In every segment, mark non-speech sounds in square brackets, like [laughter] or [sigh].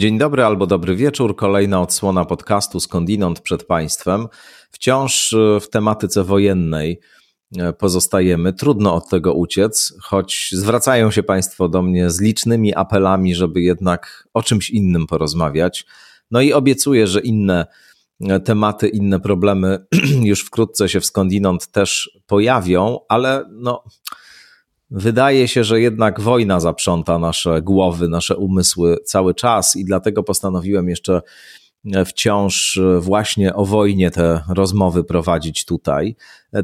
Dzień dobry albo dobry wieczór. Kolejna odsłona podcastu Skądinąd przed Państwem. Wciąż e, w tematyce wojennej e, pozostajemy. Trudno od tego uciec, choć zwracają się Państwo do mnie z licznymi apelami, żeby jednak o czymś innym porozmawiać. No i obiecuję, że inne e, tematy, inne problemy [clears throat] już wkrótce się w skądinąd też pojawią, ale no Wydaje się, że jednak wojna zaprząta nasze głowy, nasze umysły cały czas i dlatego postanowiłem jeszcze wciąż właśnie o wojnie te rozmowy prowadzić tutaj.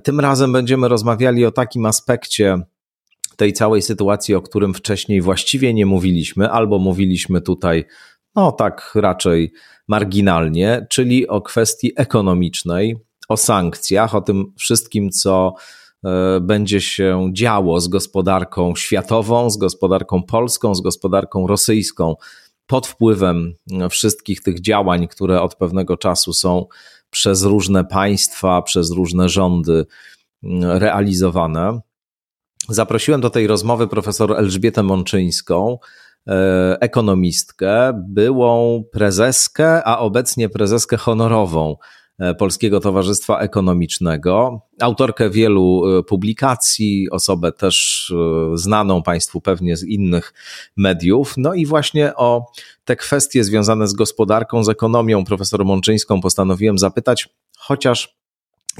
Tym razem będziemy rozmawiali o takim aspekcie tej całej sytuacji, o którym wcześniej właściwie nie mówiliśmy, albo mówiliśmy tutaj, no tak raczej marginalnie, czyli o kwestii ekonomicznej, o sankcjach, o tym wszystkim, co E, będzie się działo z gospodarką światową, z gospodarką polską, z gospodarką rosyjską pod wpływem wszystkich tych działań, które od pewnego czasu są przez różne państwa, przez różne rządy mm, realizowane. Zaprosiłem do tej rozmowy profesor Elżbietę Mączyńską, e, ekonomistkę, byłą prezeskę, a obecnie prezeskę honorową E, Polskiego Towarzystwa Ekonomicznego, autorkę wielu e, publikacji, osobę też e, znaną Państwu pewnie z innych mediów. No i właśnie o te kwestie związane z gospodarką, z ekonomią profesor Mączyńską postanowiłem zapytać, chociaż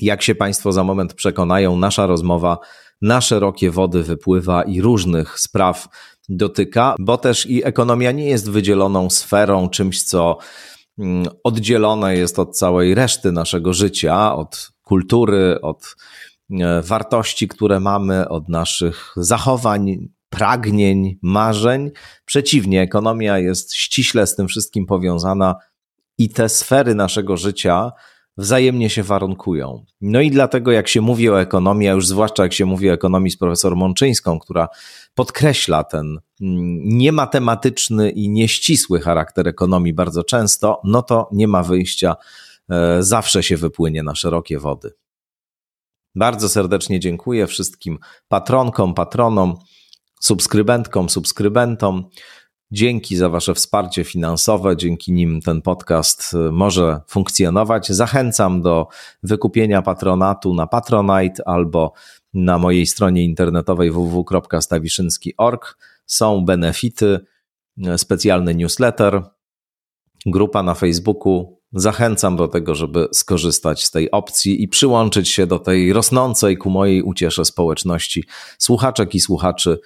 jak się Państwo za moment przekonają, nasza rozmowa na szerokie wody wypływa i różnych spraw dotyka, bo też i ekonomia nie jest wydzieloną sferą, czymś, co oddzielone jest od całej reszty naszego życia, od kultury, od e, wartości, które mamy, od naszych zachowań, pragnień, marzeń. Przeciwnie, ekonomia jest ściśle z tym wszystkim powiązana i te sfery naszego życia wzajemnie się warunkują. No i dlatego, jak się mówi o ekonomii, a już zwłaszcza jak się mówi o ekonomii z profesor Mączyńską, która podkreśla ten mm, niematematyczny i nieścisły charakter ekonomii bardzo często, no to nie ma wyjścia, e, zawsze się wypłynie na szerokie wody. Bardzo serdecznie dziękuję wszystkim patronkom, patronom, subskrybentkom, subskrybentom. Dzięki za Wasze wsparcie finansowe, dzięki nim ten podcast y, może funkcjonować. Zachęcam do wykupienia patronatu na Patronite albo na mojej stronie internetowej www.stawiszynski.org. Są benefity, y, specjalny newsletter, grupa na Facebooku. Zachęcam do tego, żeby skorzystać z tej opcji i przyłączyć się do tej rosnącej ku mojej uciesze społeczności słuchaczek i słuchaczy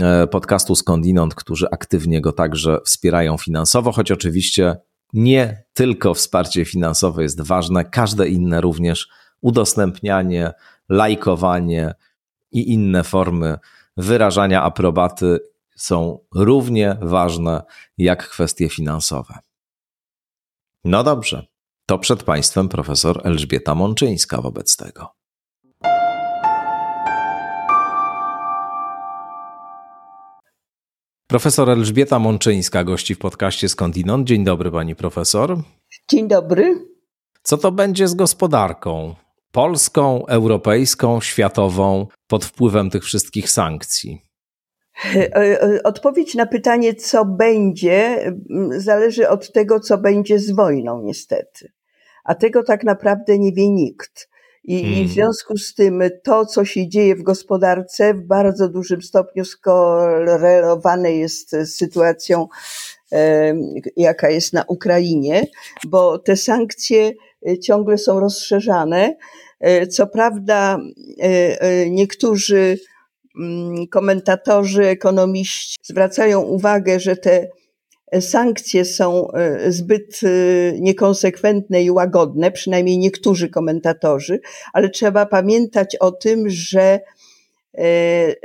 E, podcastu Skądinąd, którzy aktywnie go także wspierają finansowo, choć oczywiście nie tylko wsparcie finansowe jest ważne, każde inne również udostępnianie, lajkowanie i inne formy wyrażania aprobaty są równie ważne jak kwestie finansowe. No dobrze, to przed Państwem profesor Elżbieta Mączyńska wobec tego. Profesor Elżbieta Mączyńska gości w podcaście Skądinąd. Dzień dobry pani profesor. Dzień dobry. Co to będzie z gospodarką? Polską, europejską, światową pod wpływem tych wszystkich sankcji? E, e, odpowiedź na pytanie, co będzie, zależy od tego, co będzie z wojną, niestety. A tego tak naprawdę nie wie nikt. I, hmm. I, w hmm. związku z tym to, co się dzieje w gospodarce, w bardzo dużym stopniu skorelowane jest z sytuacją, e, jaka jest na Ukrainie, bo te sankcje ciągle są rozszerzane. E, co prawda, e, niektórzy mm, komentatorzy, ekonomiści zwracają uwagę, że te sankcje są zbyt niekonsekwentne i łagodne, przynajmniej niektórzy komentatorzy, ale trzeba pamiętać o tym, że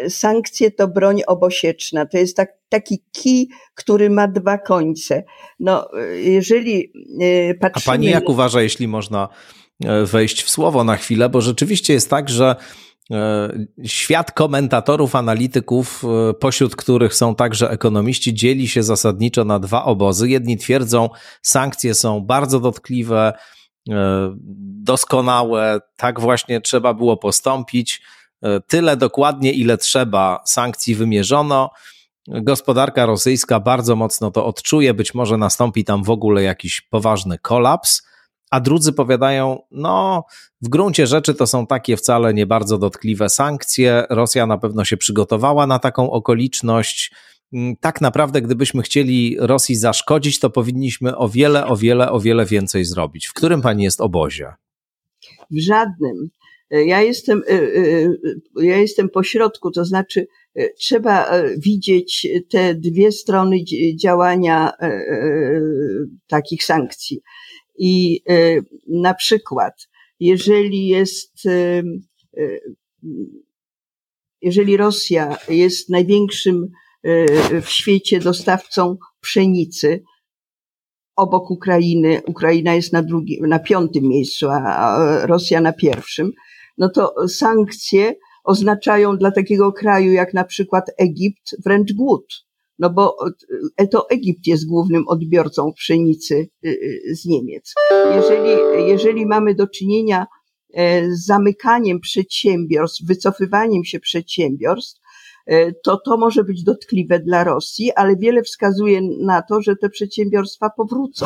sankcje to broń obosieczna. To jest tak, taki kij, który ma dwa końce. No, jeżeli patrzymy... A pani jak uważa, jeśli można wejść w słowo na chwilę, bo rzeczywiście jest tak, że E, świat komentatorów, analityków, e, pośród których są także ekonomiści, dzieli się zasadniczo na dwa obozy. Jedni twierdzą, sankcje są bardzo dotkliwe, e, doskonałe, tak właśnie trzeba było postąpić. Tyle dokładnie, ile trzeba sankcji wymierzono. gospodarka rosyjska bardzo mocno to odczuje, być może nastąpi tam w ogóle jakiś poważny kolaps, a drudzy powiadają, no w gruncie rzeczy to są takie wcale nie bardzo dotkliwe sankcje, Rosja na pewno się przygotowała na taką okoliczność, mm, tak naprawdę, gdybyśmy chcieli Rosji zaszkodzić, to powinniśmy o wiele, o wiele, o wiele więcej zrobić. W którym pani jest obozie? W żadnym. Ja jestem, y, y, ja jestem po środku, to znaczy trzeba widzieć te dwie strony działania takich sankcji. I na przykład, jeżeli jest, jeżeli Rosja jest największym w świecie dostawcą pszenicy, obok Ukrainy, Ukraina jest na, drugim, na piątym miejscu, a Rosja na pierwszym, no to sankcje oznaczają dla takiego kraju jak na przykład Egipt wręcz głód. No bo e, to Egipt jest głównym odbiorcą pszenicy y, y, z Niemiec. Jeżeli, jeżeli mamy do czynienia e, z zamykaniem przedsiębiorstw, wycofywaniem się przedsiębiorstw, e, to to może być dotkliwe dla Rosji, ale wiele wskazuje na to, że te przedsiębiorstwa powrócą.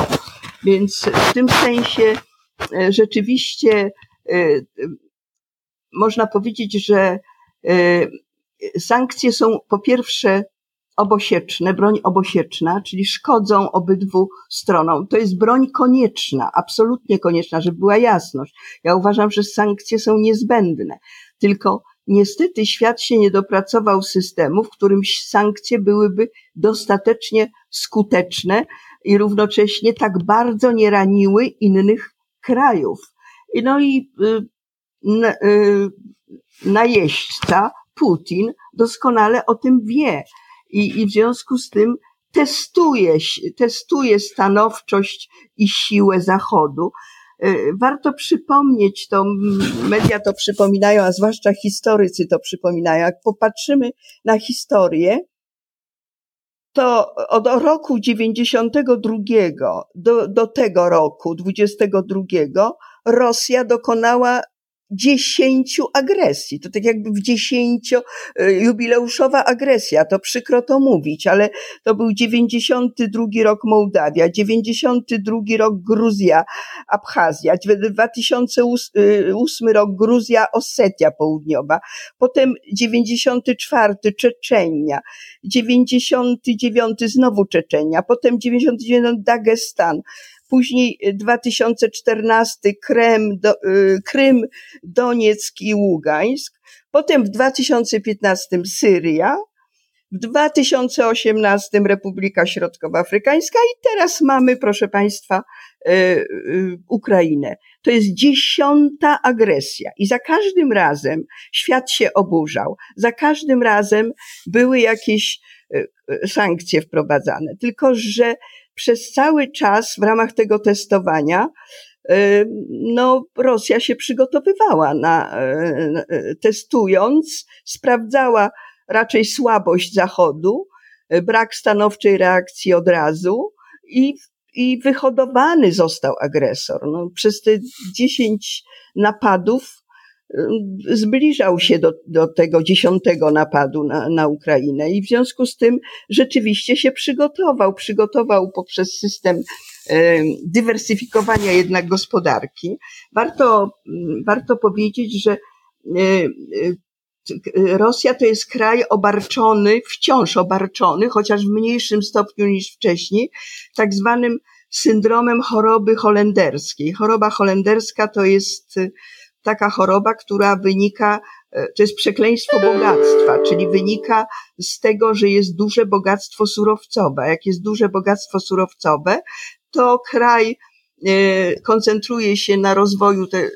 Więc w tym sensie rzeczywiście można powiedzieć, że e, sankcje są po pierwsze obosieczne, broń obosieczna, czyli szkodzą obydwu stronom. To jest broń konieczna, absolutnie konieczna, żeby była jasność. Ja uważam, że sankcje są niezbędne. Tylko niestety świat się nie dopracował systemu, w którym sankcje byłyby dostatecznie skuteczne i równocześnie tak bardzo nie raniły innych krajów. No i y, najeźdźca, Putin, doskonale o tym wie. I, i w związku z tym testuje, testuje stanowczość i siłę Zachodu. Y, warto przypomnieć to, media to przypominają, a zwłaszcza historycy to przypominają. Jak popatrzymy na historię, to od roku 92 do, do tego roku, 22, Rosja dokonała dziesięciu agresji. To tak jakby w dziesięcio e, jubileuszowa agresja, to przykro to mówić, ale to był 92 rok Mołdawia, 92 rok Gruzja, Abchazja, 2008 rok Gruzja, Osetia Południowa, potem 94 Czeczenia, 99 znowu Czeczenia, potem 99 Dagestan, później 2014 Krem, do, y, Krym, Donieck i Ługańsk, potem w 2015 Syria, w 2018 Republika Środkowoafrykańska i teraz mamy, proszę Państwa, y, y, Ukrainę. To jest dziesiąta agresja i za każdym razem świat się oburzał. Za każdym razem były jakieś sankcje wprowadzane. Tylko, że przez cały czas w ramach tego testowania y, no, Rosja się przygotowywała na, y, y, testując, sprawdzała raczej słabość Zachodu, brak stanowczej reakcji od razu i, i wyhodowany został agresor. No, przez te dziesięć napadów zbliżał się do, do tego dziesiątego napadu na, na Ukrainę i w związku z tym rzeczywiście się przygotował. Przygotował poprzez system e, dywersyfikowania jednak gospodarki. Warto, warto powiedzieć, że e, Rosja to jest kraj obarczony, wciąż obarczony, chociaż w mniejszym stopniu niż wcześniej, tak zwanym syndromem choroby holenderskiej. Choroba holenderska to jest taka choroba, która wynika, e, to jest przekleństwo bogactwa, czyli wynika z tego, że jest duże bogactwo surowcowe. Jak jest duże bogactwo surowcowe, to kraj e, koncentruje się na rozwoju te,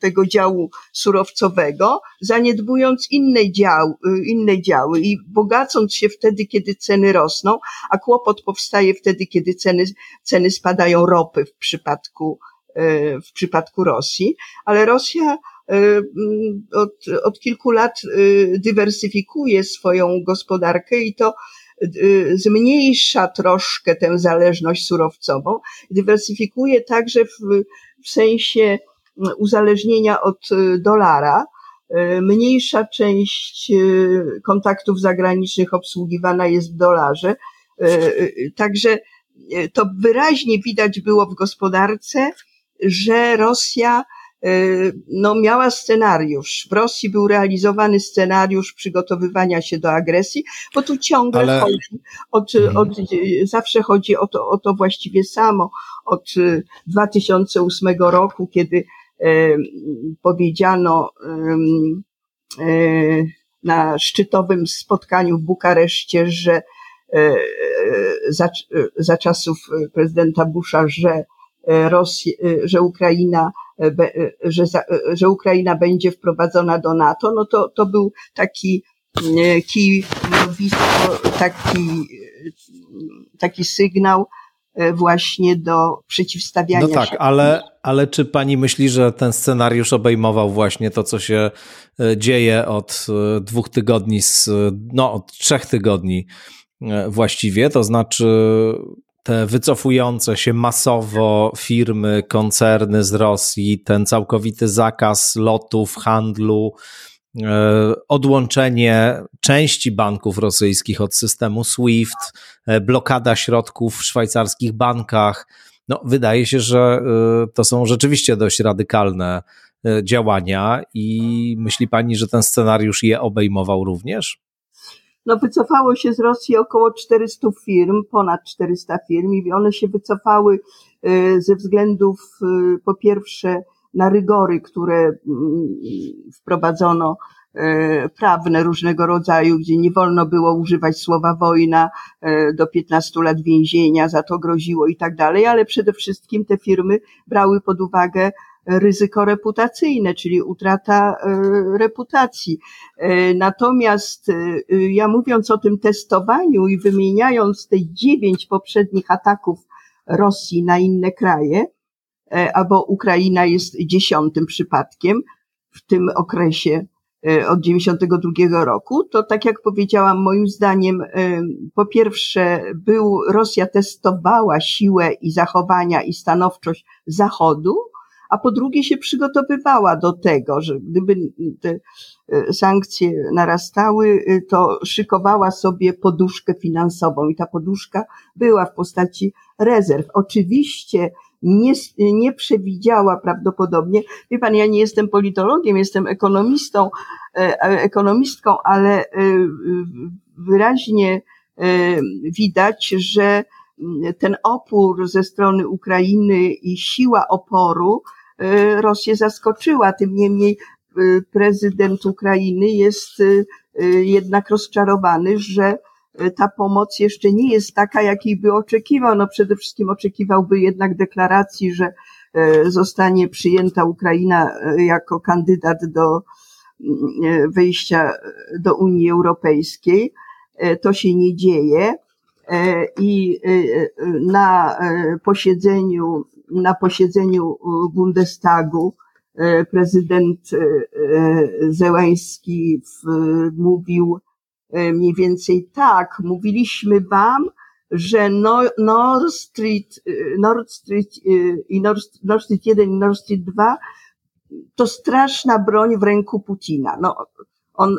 tego działu surowcowego, zaniedbując inne, dział, e, inne działy i bogacąc się wtedy, kiedy ceny rosną, a kłopot powstaje wtedy, kiedy ceny, ceny spadają ropy w przypadku w przypadku Rosji, ale Rosja e, od, od kilku lat e, dywersyfikuje swoją gospodarkę i to zmniejsza troszkę tę zależność surowcową. Dywersyfikuje także w, w sensie uzależnienia od dolara, Mniejsza część kontaktów zagranicznych obsługiwana jest w dolarze. Także to wyraźnie widać było w gospodarce, że Rosja no, miała scenariusz. W Rosji był realizowany scenariusz przygotowywania się do agresji, bo tu ciągle Ale... chodzi, od, mhm. od, zawsze chodzi o to, o to właściwie samo. Od 2008 roku, kiedy e, powiedziano e, na szczytowym spotkaniu w Bukareszcie, że e, za, za czasów prezydenta Busha, że Rosja, że Ukraina E, że, że Ukraina będzie wprowadzona do NATO, no to, to był taki e, kij taki, taki sygnał e, właśnie do przeciwstawiania no tak, się. Ale, ale czy pani myśli, że ten scenariusz obejmował właśnie to, co się dzieje od dwóch tygodni, z, no od trzech tygodni właściwie, to znaczy te wycofujące się masowo firmy, koncerny z Rosji, ten całkowity zakaz lotów, handlu, e, odłączenie części banków rosyjskich od systemu SWIFT, e, blokada środków w szwajcarskich bankach. No, wydaje się, że e, to są rzeczywiście dość radykalne działania i myśli pani, że ten scenariusz je obejmował również? No wycofało się z Rosji około 400 firm, ponad 400 firm i one się wycofały y, ze względów y, po pierwsze na rygory, które mm, wprowadzono y, prawne różnego rodzaju, gdzie nie wolno było używać słowa wojna, do 15 lat więzienia za to groziło i tak dalej, ale przede wszystkim te firmy brały pod uwagę ryzyko reputacyjne, czyli utrata e, reputacji. E, natomiast e, ja mówiąc o tym testowaniu i wymieniając te dziewięć poprzednich ataków Rosji na inne kraje, albo Ukraina jest dziesiątym przypadkiem w tym okresie od 92 roku, to tak jak powiedziałam, moim zdaniem, po pierwsze, był, Rosja testowała siłę i zachowania i stanowczość Zachodu, a po drugie się przygotowywała do tego, że gdyby te e, sankcje narastały, e, to szykowała sobie poduszkę finansową i ta poduszka była w postaci rezerw. Oczywiście nie, nie przewidziała prawdopodobnie, wie pan, ja nie jestem politologiem, jestem ekonomistą, e, ekonomistką, ale wyraźnie widać, że ten opór ze strony Ukrainy i siła oporu Rosję zaskoczyła. Tym niemniej e, prezydent Ukrainy jest e, jednak rozczarowany, że ta pomoc jeszcze nie jest taka, jakiej by oczekiwał. No przede wszystkim oczekiwałby jednak deklaracji, że zostanie przyjęta Ukraina jako kandydat do wejścia do Unii Europejskiej. To się nie dzieje. I na posiedzeniu na posiedzeniu Bundestagu e, prezydent e, e, Zełański mówił mniej więcej tak, mówiliśmy wam, że Nord Street, Nord Street i Nord, Nord Street 1 i Nord Street 2 to straszna broń w ręku Putina. No, on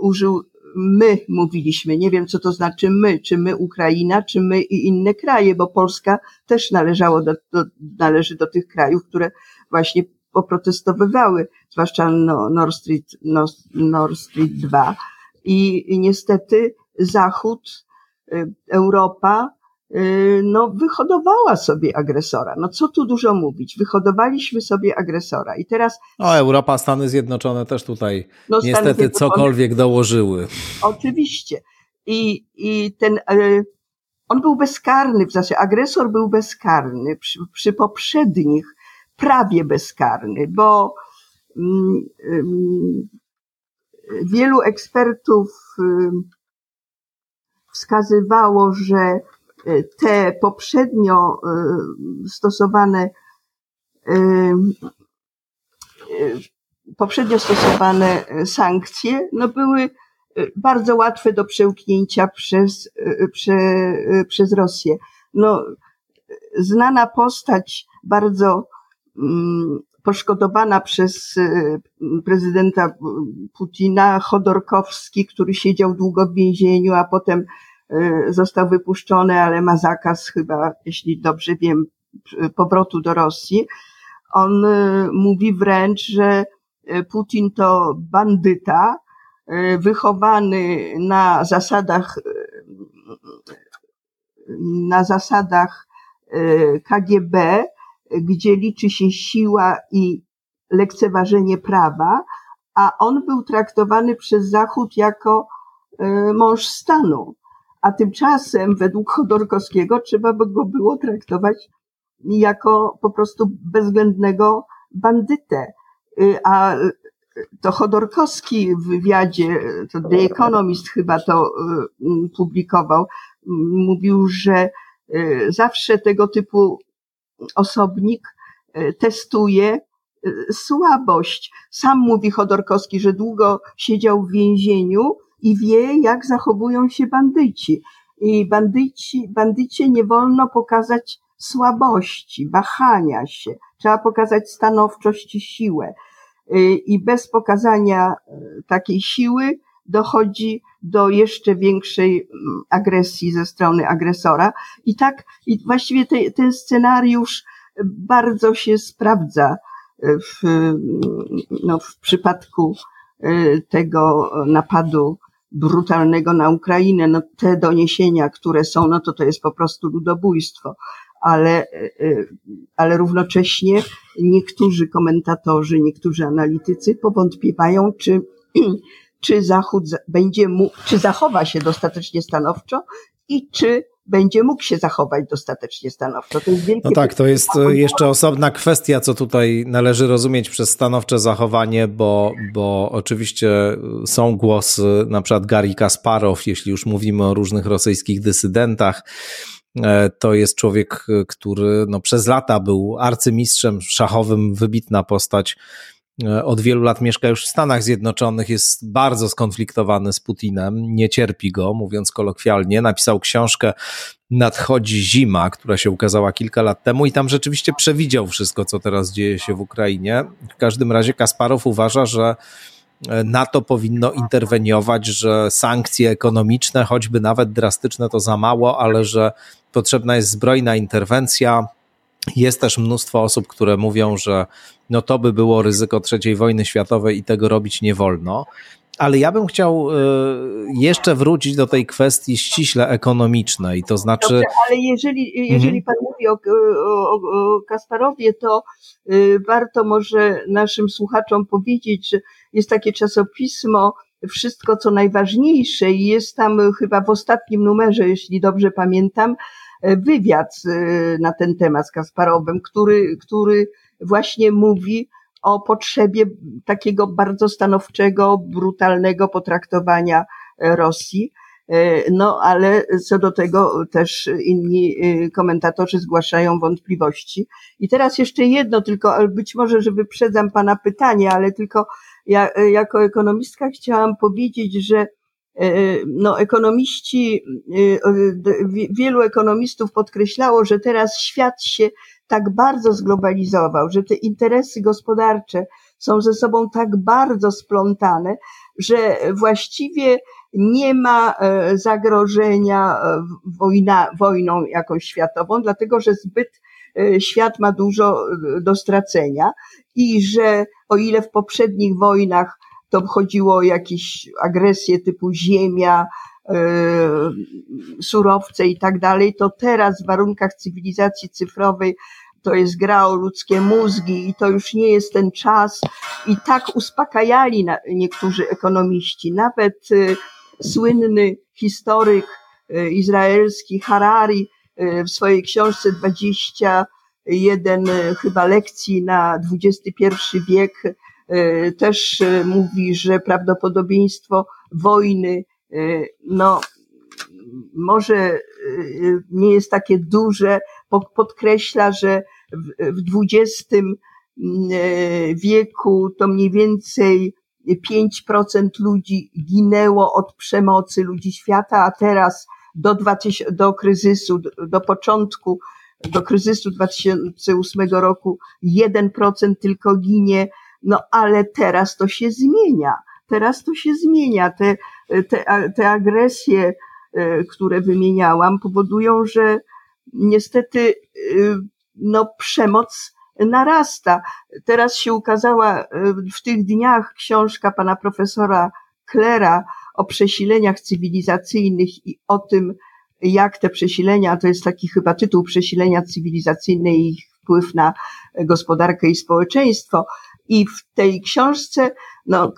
użył my mówiliśmy, nie wiem co to znaczy my, czy my Ukraina, czy my i inne kraje, bo Polska też należało do, do, należy do tych krajów, które właśnie poprotestowywały, zwłaszcza no, Nord, Street, Nord, Nord Street 2. I, I niestety Zachód, y, Europa no, wyhodowała sobie agresora. No co tu dużo mówić? Wyhodowaliśmy sobie agresora. I teraz. No, Europa, Stany Zjednoczone też tutaj no, niestety cokolwiek dołożyły. Oczywiście. I, i ten. Y, on był bezkarny, w zasadzie agresor był bezkarny przy, przy poprzednich, prawie bezkarny, bo mm, mm, wielu ekspertów y, wskazywało, że te poprzednio e, stosowane e, poprzednio stosowane sankcje no były bardzo łatwe do przełknięcia przez, prze, przez Rosję. No, znana postać bardzo mm, poszkodowana przez prezydenta Putina Chodorkowski, który siedział długo w więzieniu, a potem został wypuszczony, ale ma zakaz chyba, jeśli dobrze wiem, powrotu do Rosji. On mówi wręcz, że Putin to bandyta, wychowany na zasadach, na zasadach KGB, gdzie liczy się siła i lekceważenie prawa, a on był traktowany przez Zachód jako mąż stanu. A tymczasem, według Chodorkowskiego, trzeba by go było traktować jako po prostu bezwzględnego bandytę. A to Chodorkowski w wywiadzie, to The Economist chyba to publikował, mówił, że zawsze tego typu osobnik testuje słabość. Sam mówi Chodorkowski, że długo siedział w więzieniu i wie, jak zachowują się bandyci. I bandyci, bandycie nie wolno pokazać słabości, wahania się. Trzeba pokazać stanowczość i siłę. I bez pokazania takiej siły dochodzi do jeszcze większej agresji ze strony agresora. I tak, i właściwie te, ten scenariusz bardzo się sprawdza w, no, w przypadku tego napadu brutalnego na Ukrainę. No, te doniesienia, które są, no to to jest po prostu ludobójstwo. Ale, ale równocześnie niektórzy komentatorzy, niektórzy analitycy powątpiewają, czy [clears throat] czy Zachód będzie mógł, czy zachowa się dostatecznie stanowczo i czy będzie mógł się zachować dostatecznie stanowczo. To jest wielkie no tak, to jest jeszcze osobna kwestia, co tutaj należy rozumieć przez stanowcze zachowanie, bo, bo oczywiście są głosy, na przykład Gary Kasparow, jeśli już mówimy o różnych rosyjskich dysydentach, e, to jest człowiek, który no, przez lata był arcymistrzem szachowym, wybitna postać od wielu lat mieszka już w Stanach Zjednoczonych, jest bardzo skonfliktowany z Putinem, nie cierpi go, mówiąc kolokwialnie. Napisał książkę Nadchodzi zima, która się ukazała kilka lat temu i tam rzeczywiście przewidział wszystko, co teraz dzieje się w Ukrainie. W każdym razie Kasparow uważa, że e, NATO powinno interweniować, że sankcje ekonomiczne, choćby nawet drastyczne, to za mało, ale że potrzebna jest zbrojna interwencja jest też mnóstwo osób, które mówią, że no to by było ryzyko trzeciej wojny światowej i tego robić nie wolno. Ale ja bym chciał y, jeszcze wrócić do tej kwestii ściśle ekonomicznej, to znaczy. Dobrze, ale jeżeli, jeżeli mhm. pan mówi o, o, o Kasparowie, to y, warto może naszym słuchaczom powiedzieć, że jest takie czasopismo Wszystko co najważniejsze i jest tam chyba w ostatnim numerze, jeśli dobrze pamiętam, wywiad y, na ten temat z Kasparowem, który, który właśnie mówi o potrzebie takiego bardzo stanowczego, brutalnego potraktowania e, Rosji. E, no, ale co do tego też inni komentatorzy zgłaszają wątpliwości. I teraz jeszcze jedno, tylko być może, że wyprzedzam Pana pytanie, ale tylko ja, jako ekonomistka chciałam powiedzieć, że E, no, ekonomiści, e, wielu ekonomistów podkreślało, że teraz świat się tak bardzo zglobalizował, że te interesy gospodarcze są ze sobą tak bardzo splątane, że właściwie nie ma e, zagrożenia wojna, wojną jakąś światową, dlatego że zbyt świat ma dużo do stracenia i że o ile w poprzednich wojnach to chodziło o jakieś agresje typu ziemia, yy, surowce i tak dalej, to teraz w warunkach cywilizacji cyfrowej to jest gra o ludzkie mózgi i to już nie jest ten czas. I tak uspokajali niektórzy ekonomiści. Nawet y, słynny historyk y, izraelski Harari w swojej książce 21 chyba lekcji na XXI wiek E, też e, mówi, że prawdopodobieństwo wojny, e, no, może nie jest takie duże, podkreśla, że w XX wieku to mniej więcej 5% ludzi ginęło od przemocy ludzi świata, a teraz do, 2000, do kryzysu, do początku do kryzysu 2008 roku 1% tylko ginie, no ale teraz to się zmienia. Teraz to się zmienia. Te, te, te agresje, e, które wymieniałam, powodują, że niestety e, no, przemoc narasta. Teraz się ukazała e, w tych dniach książka pana profesora Klera o przesileniach cywilizacyjnych i o tym, jak te przesilenia, to jest taki chyba tytuł przesilenia cywilizacyjne i ich wpływ na gospodarkę i społeczeństwo. I w tej książce no,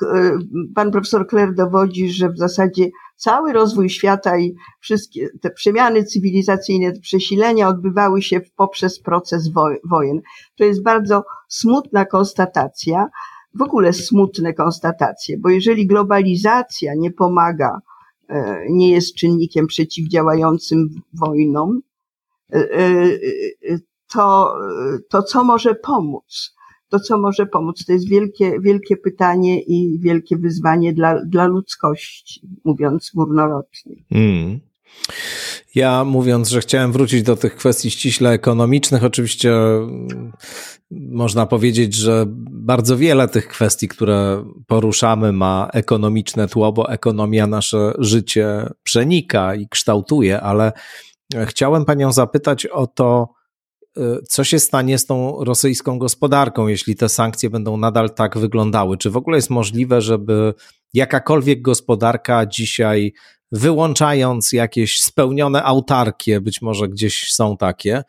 pan profesor Kler dowodzi, że w zasadzie cały rozwój świata i wszystkie te przemiany cywilizacyjne, te przesilenia odbywały się poprzez proces wojen. To jest bardzo smutna konstatacja, w ogóle smutne konstatacje, bo jeżeli globalizacja nie pomaga, e, nie jest czynnikiem przeciwdziałającym wojnom, e, e, to, to co może pomóc? To co może pomóc? To jest wielkie, wielkie pytanie i wielkie wyzwanie dla, dla ludzkości, mówiąc górnolocznie. Mm. Ja mówiąc, że chciałem wrócić do tych kwestii ściśle ekonomicznych, oczywiście mm, można powiedzieć, że bardzo wiele tych kwestii, które poruszamy, ma ekonomiczne tło, bo ekonomia nasze życie przenika i kształtuje, ale chciałem Panią zapytać o to, co się stanie z tą rosyjską gospodarką, jeśli te sankcje będą nadal tak wyglądały? Czy w ogóle jest możliwe, żeby jakakolwiek gospodarka dzisiaj wyłączając jakieś spełnione autarkie, być może gdzieś są takie,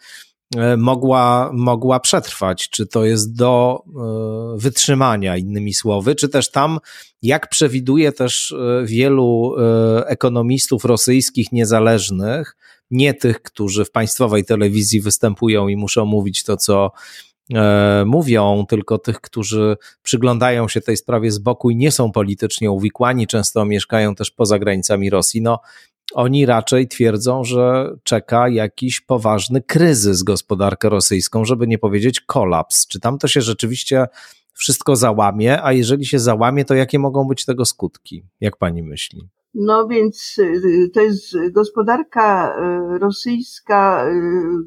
e, mogła, mogła przetrwać, czy to jest do e, wytrzymania, innymi słowy, czy też tam, jak przewiduje też wielu ekonomistów rosyjskich niezależnych, nie tych, którzy w państwowej telewizji występują i muszą mówić to, co E, mówią, tylko tych, którzy przyglądają się tej sprawie z boku i nie są politycznie uwikłani, często mieszkają też poza granicami Rosji, no oni raczej twierdzą, że czeka jakiś poważny kryzys gospodarkę rosyjską, żeby nie powiedzieć kolaps. Czy tam to się rzeczywiście wszystko załamie, a jeżeli się załamie, to jakie mogą być tego skutki? Jak pani myśli? No więc y, to jest gospodarka y, rosyjska, y,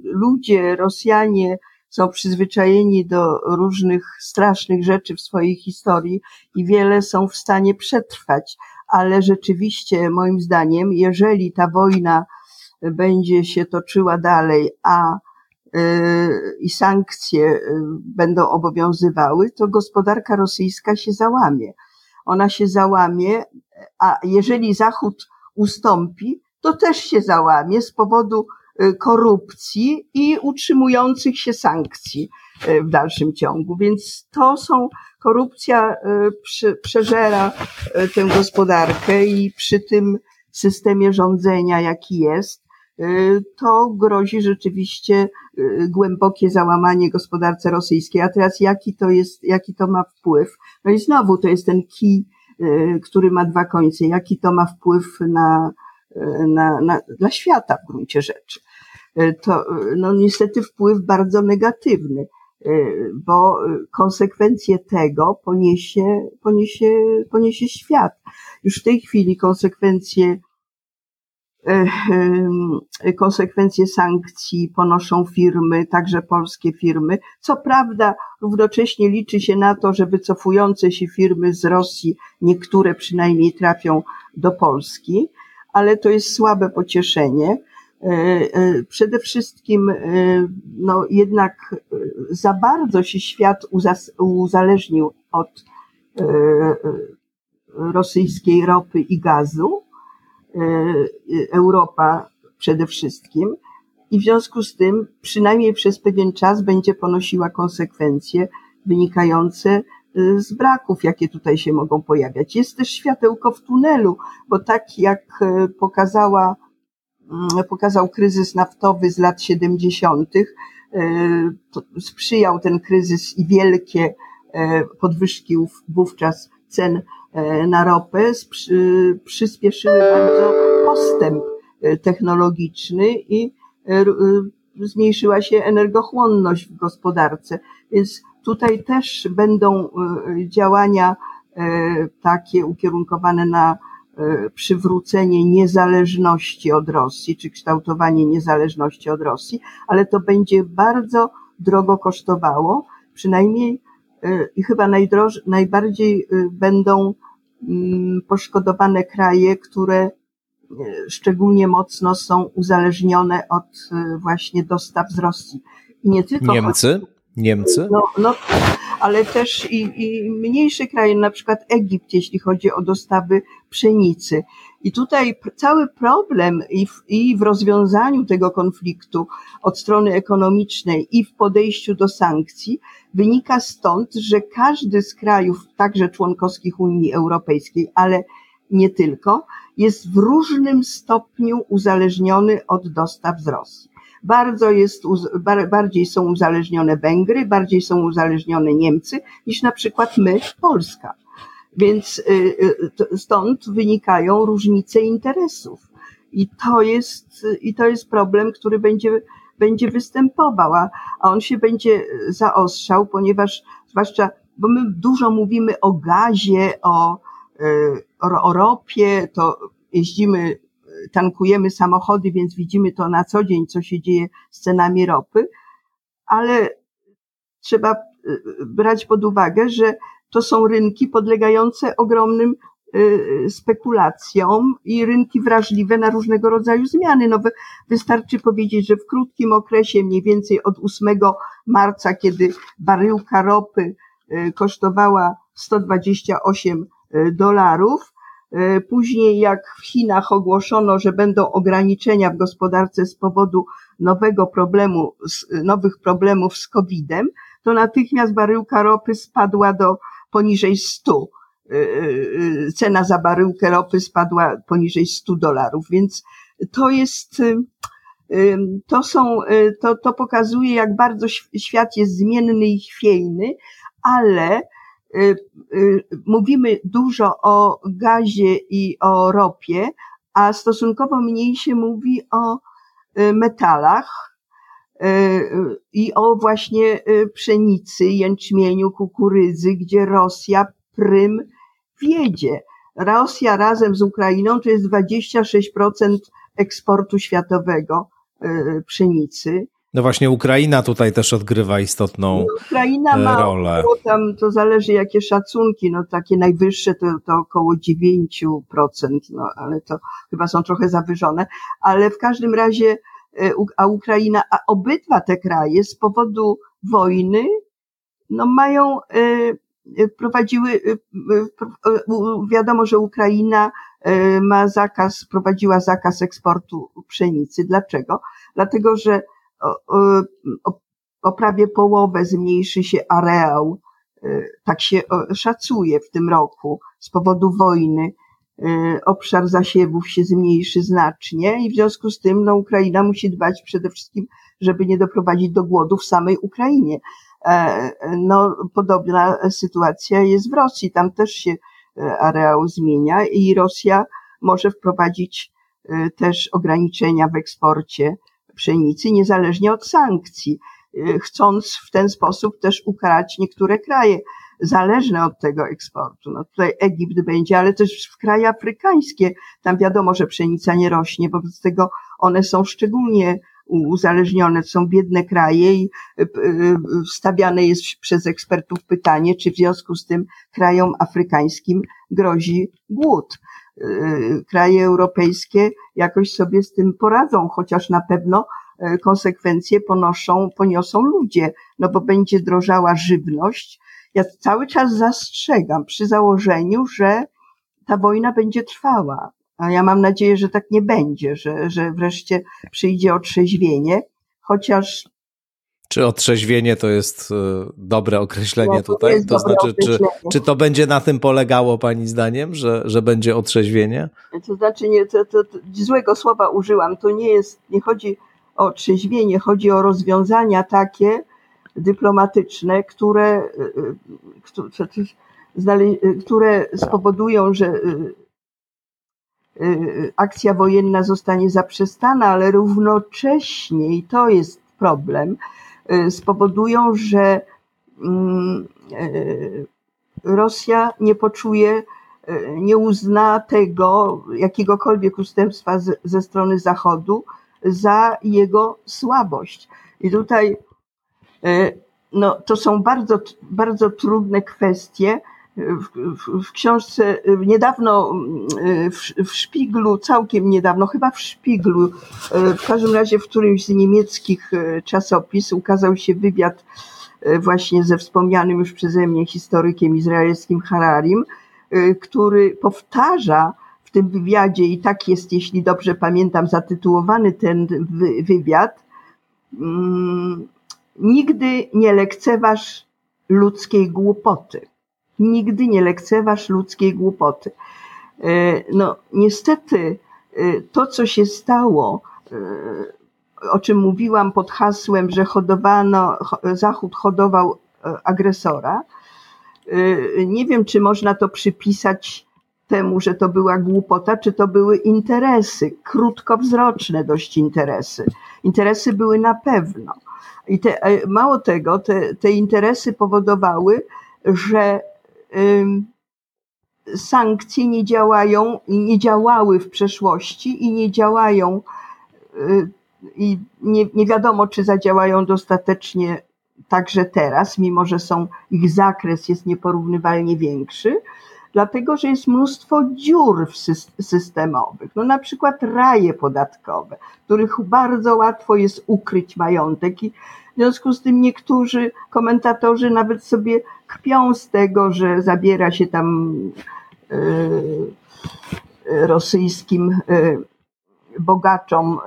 ludzie, Rosjanie są przyzwyczajeni do różnych strasznych rzeczy w swojej historii i wiele są w stanie przetrwać. Ale rzeczywiście, moim zdaniem, jeżeli ta wojna będzie się toczyła dalej, a i sankcje będą obowiązywały, to gospodarka rosyjska się załamie. Ona się załamie, a jeżeli Zachód ustąpi, to też się załamie z powodu Y, korupcji i utrzymujących się sankcji y, w dalszym ciągu. Więc to są, korupcja y, przeżera tę gospodarkę i przy tym systemie rządzenia, jaki jest, to grozi rzeczywiście głębokie załamanie gospodarce rosyjskiej. A teraz jaki to jest, jaki to ma wpływ? No i znowu to jest ten kij, który ma dwa końce. Jaki to ma wpływ na, na, na, dla świata w gruncie rzeczy. E, to no niestety wpływ bardzo negatywny, bo konsekwencje tego poniesie, poniesie, poniesie świat. Już w tej chwili konsekwencje konsekwencje sankcji ponoszą firmy, także polskie firmy. Co prawda, równocześnie liczy się na to, że wycofujące się firmy z Rosji, niektóre przynajmniej trafią do Polski, ale to jest słabe pocieszenie. E, przede wszystkim, no jednak za bardzo się świat uzależnił od rosyjskiej ropy i gazu, Europa przede wszystkim, i w związku z tym, przynajmniej przez pewien czas, będzie ponosiła konsekwencje wynikające z braków, jakie tutaj się mogą pojawiać. Jest też światełko w tunelu, bo tak jak pokazała Mm, pokazał kryzys naftowy z lat 70. E, sprzyjał ten kryzys i wielkie e, podwyżki wówczas cen e, na ropę przyspieszyły bardzo postęp technologiczny i zmniejszyła się energochłonność w gospodarce. Więc tutaj też będą działania takie ukierunkowane na przywrócenie niezależności od Rosji, czy kształtowanie niezależności od Rosji, ale to będzie bardzo drogo kosztowało, przynajmniej i chyba najdroż, najbardziej będą mm, poszkodowane kraje, które szczególnie mocno są uzależnione od właśnie dostaw z Rosji. I nie tylko Niemcy? Niemcy? No, no, ale też i, i mniejsze kraje, na przykład Egipt, jeśli chodzi o dostawy pszenicy. I tutaj cały problem i w, i w rozwiązaniu tego konfliktu od strony ekonomicznej i w podejściu do sankcji wynika stąd, że każdy z krajów, także członkowskich Unii Europejskiej, ale nie tylko, jest w różnym stopniu uzależniony od dostaw z Rosji. Bardzo jest, bardziej są uzależnione Węgry, bardziej są uzależnione Niemcy niż na przykład my, Polska. Więc y, y, stąd wynikają różnice interesów. I to jest, i to jest problem, który będzie, będzie występował, a, a on się będzie zaostrzał, ponieważ zwłaszcza, bo my dużo mówimy o gazie, o, y, o, o ropie, to jeździmy tankujemy samochody, więc widzimy to na co dzień, co się dzieje z cenami ropy, ale trzeba brać pod uwagę, że to są rynki podlegające ogromnym y, spekulacjom i rynki wrażliwe na różnego rodzaju zmiany. No, wystarczy powiedzieć, że w krótkim okresie, mniej więcej od 8 marca, kiedy baryłka ropy y, kosztowała 128 dolarów, później, jak w Chinach ogłoszono, że będą ograniczenia w gospodarce z powodu nowego problemu, nowych problemów z COVID-em, to natychmiast baryłka ropy spadła do poniżej 100. E, e, cena za baryłkę ropy spadła poniżej 100 dolarów, więc to jest, to są, to, to pokazuje, jak bardzo świat jest zmienny i chwiejny, ale Y, y, mówimy dużo o gazie i o ropie, a stosunkowo mniej się mówi o y, metalach i o właśnie pszenicy, jęczmieniu, kukurydzy, gdzie Rosja prym wiedzie. Rosja razem z Ukrainą to jest 26% eksportu światowego pszenicy. No właśnie Ukraina tutaj też odgrywa istotną Ukraina e, ma rolę. tam, to zależy jakie szacunki, no takie najwyższe to, to około 9%, no ale to chyba są trochę zawyżone, ale w każdym razie, e, a Ukraina, a obydwa te kraje z powodu wojny, no mają, e, prowadziły, wiadomo, że Ukraina ma zakaz, prowadziła zakaz eksportu pszenicy. Dlaczego? Dlatego, że o, o prawie połowę zmniejszy się areał, tak się szacuje w tym roku z powodu wojny. E, obszar zasiewów się zmniejszy znacznie i w związku z tym no, Ukraina musi dbać przede wszystkim, żeby nie doprowadzić do głodu w samej Ukrainie. E, no, podobna sytuacja jest w Rosji. Tam też się areał zmienia i Rosja może wprowadzić też ograniczenia w eksporcie pszenicy, niezależnie od sankcji, chcąc w ten sposób też ukarać niektóre kraje zależne od tego eksportu. No tutaj Egipt będzie, ale też w kraje afrykańskie. Tam wiadomo, że pszenica nie rośnie, wobec tego one są szczególnie uzależnione, to są biedne kraje i y, y, stawiane jest przez ekspertów pytanie, czy w związku z tym krajom afrykańskim grozi głód. Y, kraje europejskie jakoś sobie z tym poradzą, chociaż na pewno konsekwencje ponoszą, poniosą ludzie, no bo będzie drożała żywność. Ja cały czas zastrzegam przy założeniu, że ta wojna będzie trwała. A ja mam nadzieję, że tak nie będzie, że, że wreszcie przyjdzie otrzeźwienie, chociaż czy otrzeźwienie to jest e, dobre określenie no, to tutaj? To znaczy, czy, czy to będzie na tym polegało Pani zdaniem, że, że będzie otrzeźwienie? To znaczy, nie, to, to, to złego słowa użyłam. To nie jest, nie chodzi o otrzeźwienie, chodzi o rozwiązania takie dyplomatyczne, które, e, e, które spowodują, że akcja wojenna zostanie zaprzestana, ale równocześnie, i to jest problem, spowodują, że mm, Rosja nie poczuje nie uzna tego, jakiegokolwiek ustępstwa ze strony Zachodu za jego słabość. I tutaj no, to są bardzo, bardzo trudne kwestie. W, w, w książce niedawno w, w Szpiglu, całkiem niedawno, chyba w Szpiglu, w każdym razie w którymś z niemieckich czasopis ukazał się wywiad właśnie ze wspomnianym już przeze mnie historykiem izraelskim Hararim, który powtarza w tym wywiadzie, i tak jest, jeśli dobrze pamiętam, zatytułowany ten wywiad, mm, Nigdy nie lekceważ ludzkiej głupoty. Nigdy nie lekceważ ludzkiej głupoty. E, no, niestety, e, to, co się stało, e, o czym mówiłam pod hasłem, że hodowano, Zachód hodował agresora, nie wiem, czy można to przypisać temu, że to była głupota, czy to były interesy, krótkowzroczne dość interesy. Interesy były na pewno. I te, e, mało tego, te, te interesy powodowały, że sankcje nie działają i nie działały w przeszłości i nie działają y, i nie, nie wiadomo, czy zadziałają dostatecznie także teraz, mimo że są, ich zakres jest nieporównywalnie większy, dlatego że jest mnóstwo dziur systemowych. No na przykład raje podatkowe, których bardzo łatwo jest ukryć majątek i w związku z tym niektórzy komentatorzy nawet sobie kpią z tego, że zabiera się tam yy, rosyjskim yy, bogaczom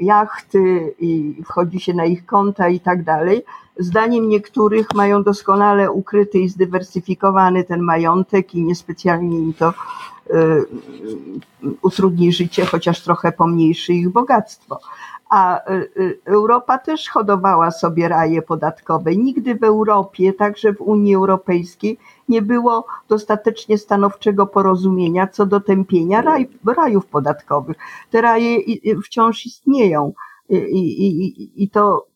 jachty i wchodzi się na ich konta i tak dalej. Zdaniem niektórych mają doskonale ukryty i zdywersyfikowany ten majątek i niespecjalnie im to y, utrudni życie, chociaż trochę pomniejszy ich bogactwo. A y, y, Europa też hodowała sobie raje podatkowe. Nigdy w Europie, także w Unii Europejskiej, nie było dostatecznie stanowczego porozumienia co do tępienia raj, rajów podatkowych. Te raje wciąż istnieją i, i, i to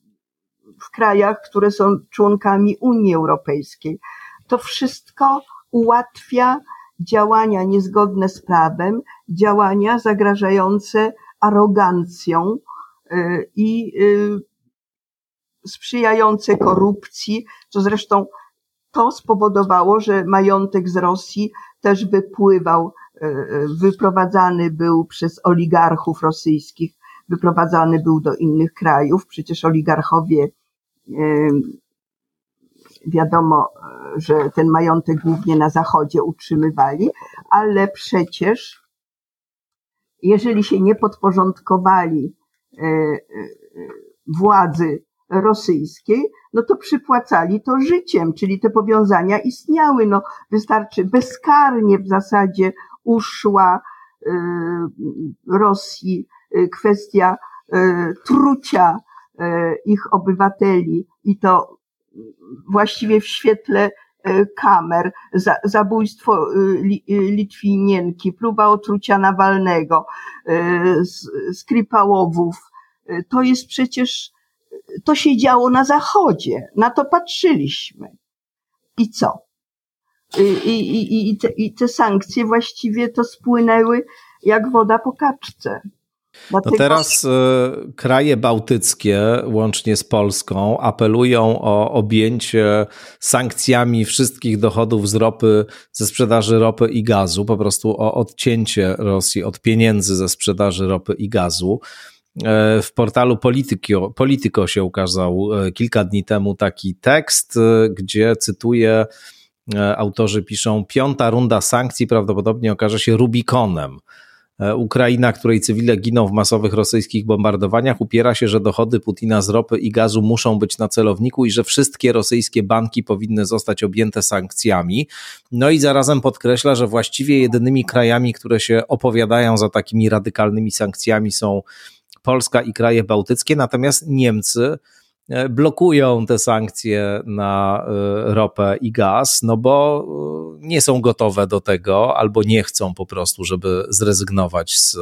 w krajach, które są członkami Unii Europejskiej. To wszystko ułatwia działania niezgodne z prawem, działania zagrażające arogancją i y, sprzyjające korupcji, co zresztą to spowodowało, że majątek z Rosji też wypływał, y, wyprowadzany był przez oligarchów rosyjskich, wyprowadzany był do innych krajów. Przecież oligarchowie wiadomo, że ten majątek głównie na Zachodzie utrzymywali, ale przecież jeżeli się nie podporządkowali władzy rosyjskiej, no to przypłacali to życiem, czyli te powiązania istniały. No, wystarczy bezkarnie w zasadzie uszła e, Rosji kwestia trucia E, ich obywateli i to właściwie w świetle e, kamer, zabójstwo e, Litwinienki, próba otrucia Nawalnego, Skripałowów. To jest przecież, to się działo na Zachodzie, na to patrzyliśmy. I co? I, i, i, te, i te sankcje właściwie to spłynęły jak woda po kaczce. No teraz y, kraje bałtyckie, łącznie z Polską, apelują o objęcie sankcjami wszystkich dochodów z ropy, ze sprzedaży ropy i gazu, po prostu o odcięcie Rosji od pieniędzy ze sprzedaży ropy i gazu. E, w portalu Politico, Politico się ukazał e, kilka dni temu taki tekst, gdzie cytuję, autorzy piszą: Piąta runda sankcji prawdopodobnie okaże się Rubikonem E, Ukraina, której cywile giną w masowych rosyjskich bombardowaniach, upiera się, że dochody Putina z ropy i gazu muszą być na celowniku i że wszystkie rosyjskie banki powinny zostać objęte sankcjami. No i zarazem podkreśla, że właściwie jedynymi krajami, które się opowiadają za takimi radykalnymi sankcjami są Polska i kraje bałtyckie, natomiast Niemcy E, blokują te sankcje na e, ropę i gaz, no bo e, nie są gotowe do tego albo nie chcą po prostu, żeby zrezygnować z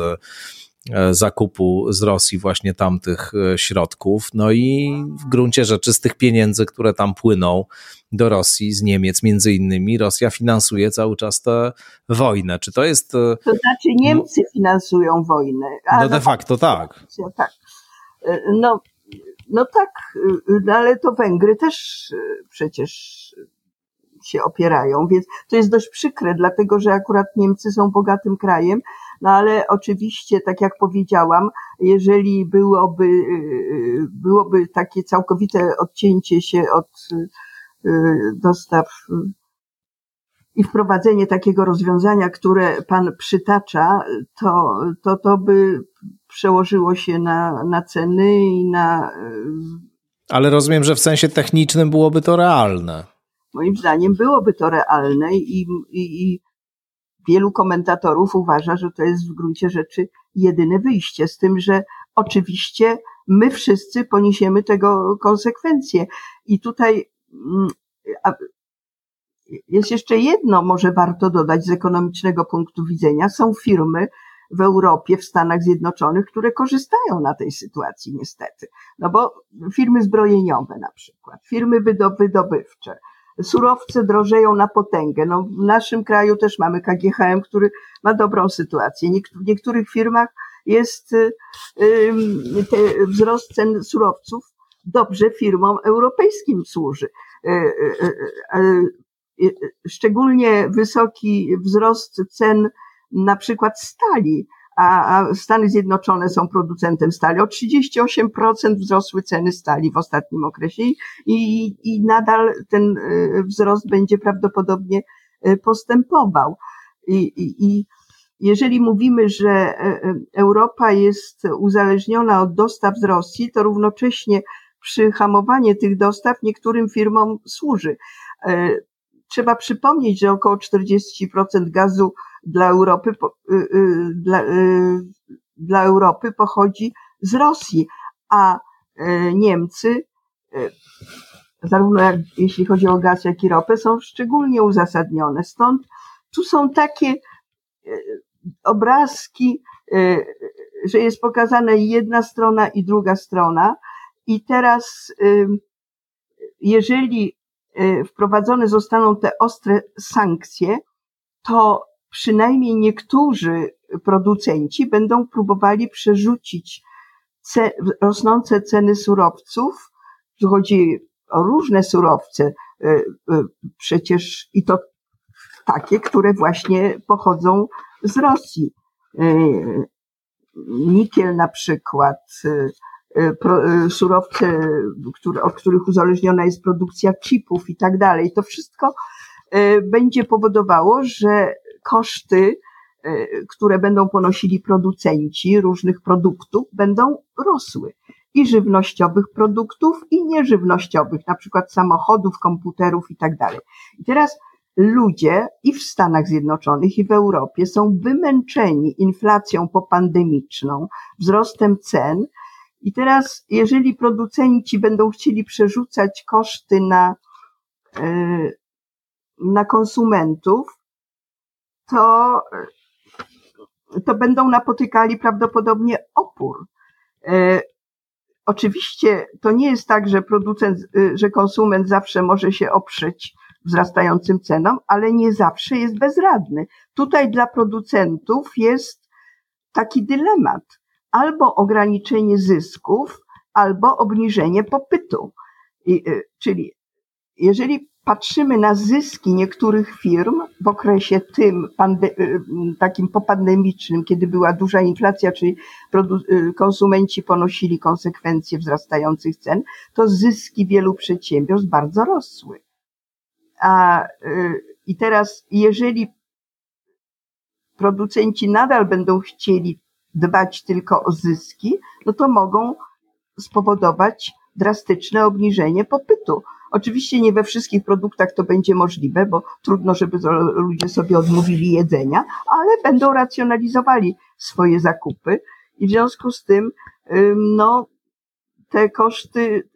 e, zakupu z Rosji właśnie tamtych e, środków. No i w gruncie rzeczy z tych pieniędzy, które tam płyną do Rosji z Niemiec między innymi, Rosja finansuje cały czas tę wojnę. Czy to jest... To znaczy Niemcy finansują wojnę. no de facto tak. Tak. No, no tak, no ale to Węgry też przecież się opierają, więc to jest dość przykre, dlatego że akurat Niemcy są bogatym krajem, no ale oczywiście, tak jak powiedziałam, jeżeli byłoby, byłoby takie całkowite odcięcie się od y, dostaw i wprowadzenie takiego rozwiązania, które Pan przytacza, to, to, to by przełożyło się na, na ceny i na. Ale rozumiem, że w sensie technicznym byłoby to realne moim zdaniem byłoby to realne i, i, i wielu komentatorów uważa, że to jest w gruncie rzeczy jedyne wyjście, z tym, że oczywiście my wszyscy poniesiemy tego konsekwencje. I tutaj mm, jest jeszcze jedno, może warto dodać z ekonomicznego punktu widzenia. Są firmy w Europie, w Stanach Zjednoczonych, które korzystają na tej sytuacji niestety. No bo firmy zbrojeniowe na przykład, firmy wydobywcze, surowce drożeją na potęgę. No, w naszym kraju też mamy KGHM, który ma dobrą sytuację. W niektórych firmach jest te wzrost cen surowców dobrze firmom europejskim służy. E, szczególnie wysoki wzrost cen na przykład stali a, Stany Zjednoczone są producentem stali. O 38% wzrosły ceny stali w ostatnim okresie i, i nadal ten e, wzrost będzie prawdopodobnie e, postępował. I, i, i jeżeli mówimy, że e, Europa jest uzależniona od dostaw z Rosji, to równocześnie przyhamowanie tych dostaw niektórym firmom służy. Trzeba przypomnieć, że około 40% gazu dla Europy, y, y, dla, y, dla Europy pochodzi z Rosji, a Niemcy, zarówno jak, jeśli chodzi o gaz, jak i ropę, są szczególnie uzasadnione. Stąd tu są takie obrazki, że jest pokazana jedna strona i druga strona. I teraz, jeżeli wprowadzone zostaną te ostre sankcje, to przynajmniej niektórzy producenci będą próbowali przerzucić ce, rosnące ceny surowców. Tu chodzi o różne surowce, e, e, przecież i to takie, które właśnie pochodzą z Rosji. E, nikiel na przykład, surowce, od których uzależniona jest produkcja chipów i tak dalej. To wszystko będzie powodowało, że koszty, e, które będą ponosili producenci różnych produktów, będą rosły. I żywnościowych produktów, i nieżywnościowych, na przykład samochodów, komputerów i tak dalej. I teraz ludzie i w Stanach Zjednoczonych, i w Europie są wymęczeni inflacją popandemiczną, wzrostem cen. I teraz, jeżeli producenci będą chcieli przerzucać koszty na, e, na konsumentów, to, to będą napotykali prawdopodobnie opór. E, oczywiście to nie jest tak, że producent, e, że konsument zawsze może się oprzeć wzrastającym cenom, ale nie zawsze jest bezradny. Tutaj dla producentów jest taki dylemat. Albo ograniczenie zysków, albo obniżenie popytu. E, czyli jeżeli patrzymy na zyski niektórych firm w okresie tym y, takim popandemicznym, kiedy była duża inflacja, czyli y, konsumenci ponosili konsekwencje wzrastających cen, to zyski wielu przedsiębiorstw bardzo rosły. A, y, I teraz, jeżeli producenci nadal będą chcieli dbać tylko o zyski, no to mogą spowodować drastyczne obniżenie popytu. Oczywiście nie we wszystkich produktach to będzie możliwe, bo trudno, żeby ludzie sobie odmówili jedzenia, ale będą racjonalizowali swoje zakupy i w związku z tym, no, te koszty,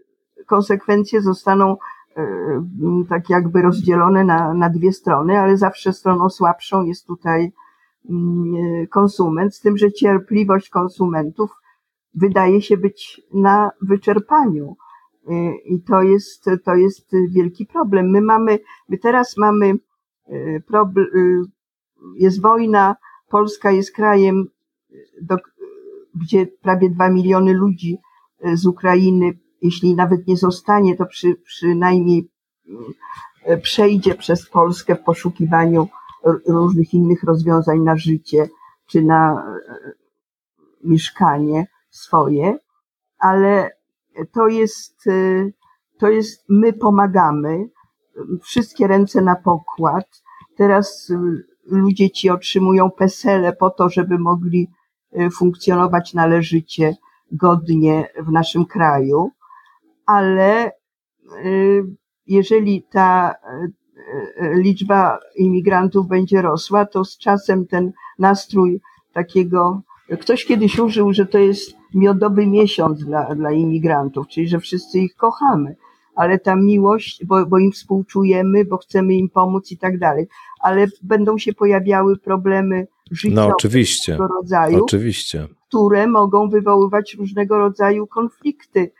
konsekwencje zostaną tak jakby rozdzielone na, na dwie strony, ale zawsze stroną słabszą jest tutaj mm, konsument, z tym, że cierpliwość konsumentów wydaje się być na wyczerpaniu. Y, I to jest, to jest wielki problem. My mamy, my teraz mamy y, y, jest wojna, Polska jest krajem, do, gdzie prawie dwa miliony ludzi z Ukrainy, jeśli nawet nie zostanie, to przy, przynajmniej przejdzie przez Polskę w poszukiwaniu różnych innych rozwiązań na życie czy na mieszkanie swoje, ale to jest, y, to jest, my pomagamy, wszystkie ręce na pokład. Teraz y, ludzie ci otrzymują pesele po to, żeby mogli y, funkcjonować należycie, godnie w naszym kraju, ale jeżeli ta liczba imigrantów będzie rosła, to z czasem ten nastrój takiego, ktoś kiedyś użył, że to jest miodowy miesiąc dla, dla imigrantów, czyli że wszyscy ich kochamy, ale ta miłość, bo, bo im współczujemy, bo chcemy im pomóc i tak dalej, ale będą się pojawiały problemy życiowe no, oczywiście. różnego rodzaju, oczywiście. które mogą wywoływać różnego rodzaju konflikty.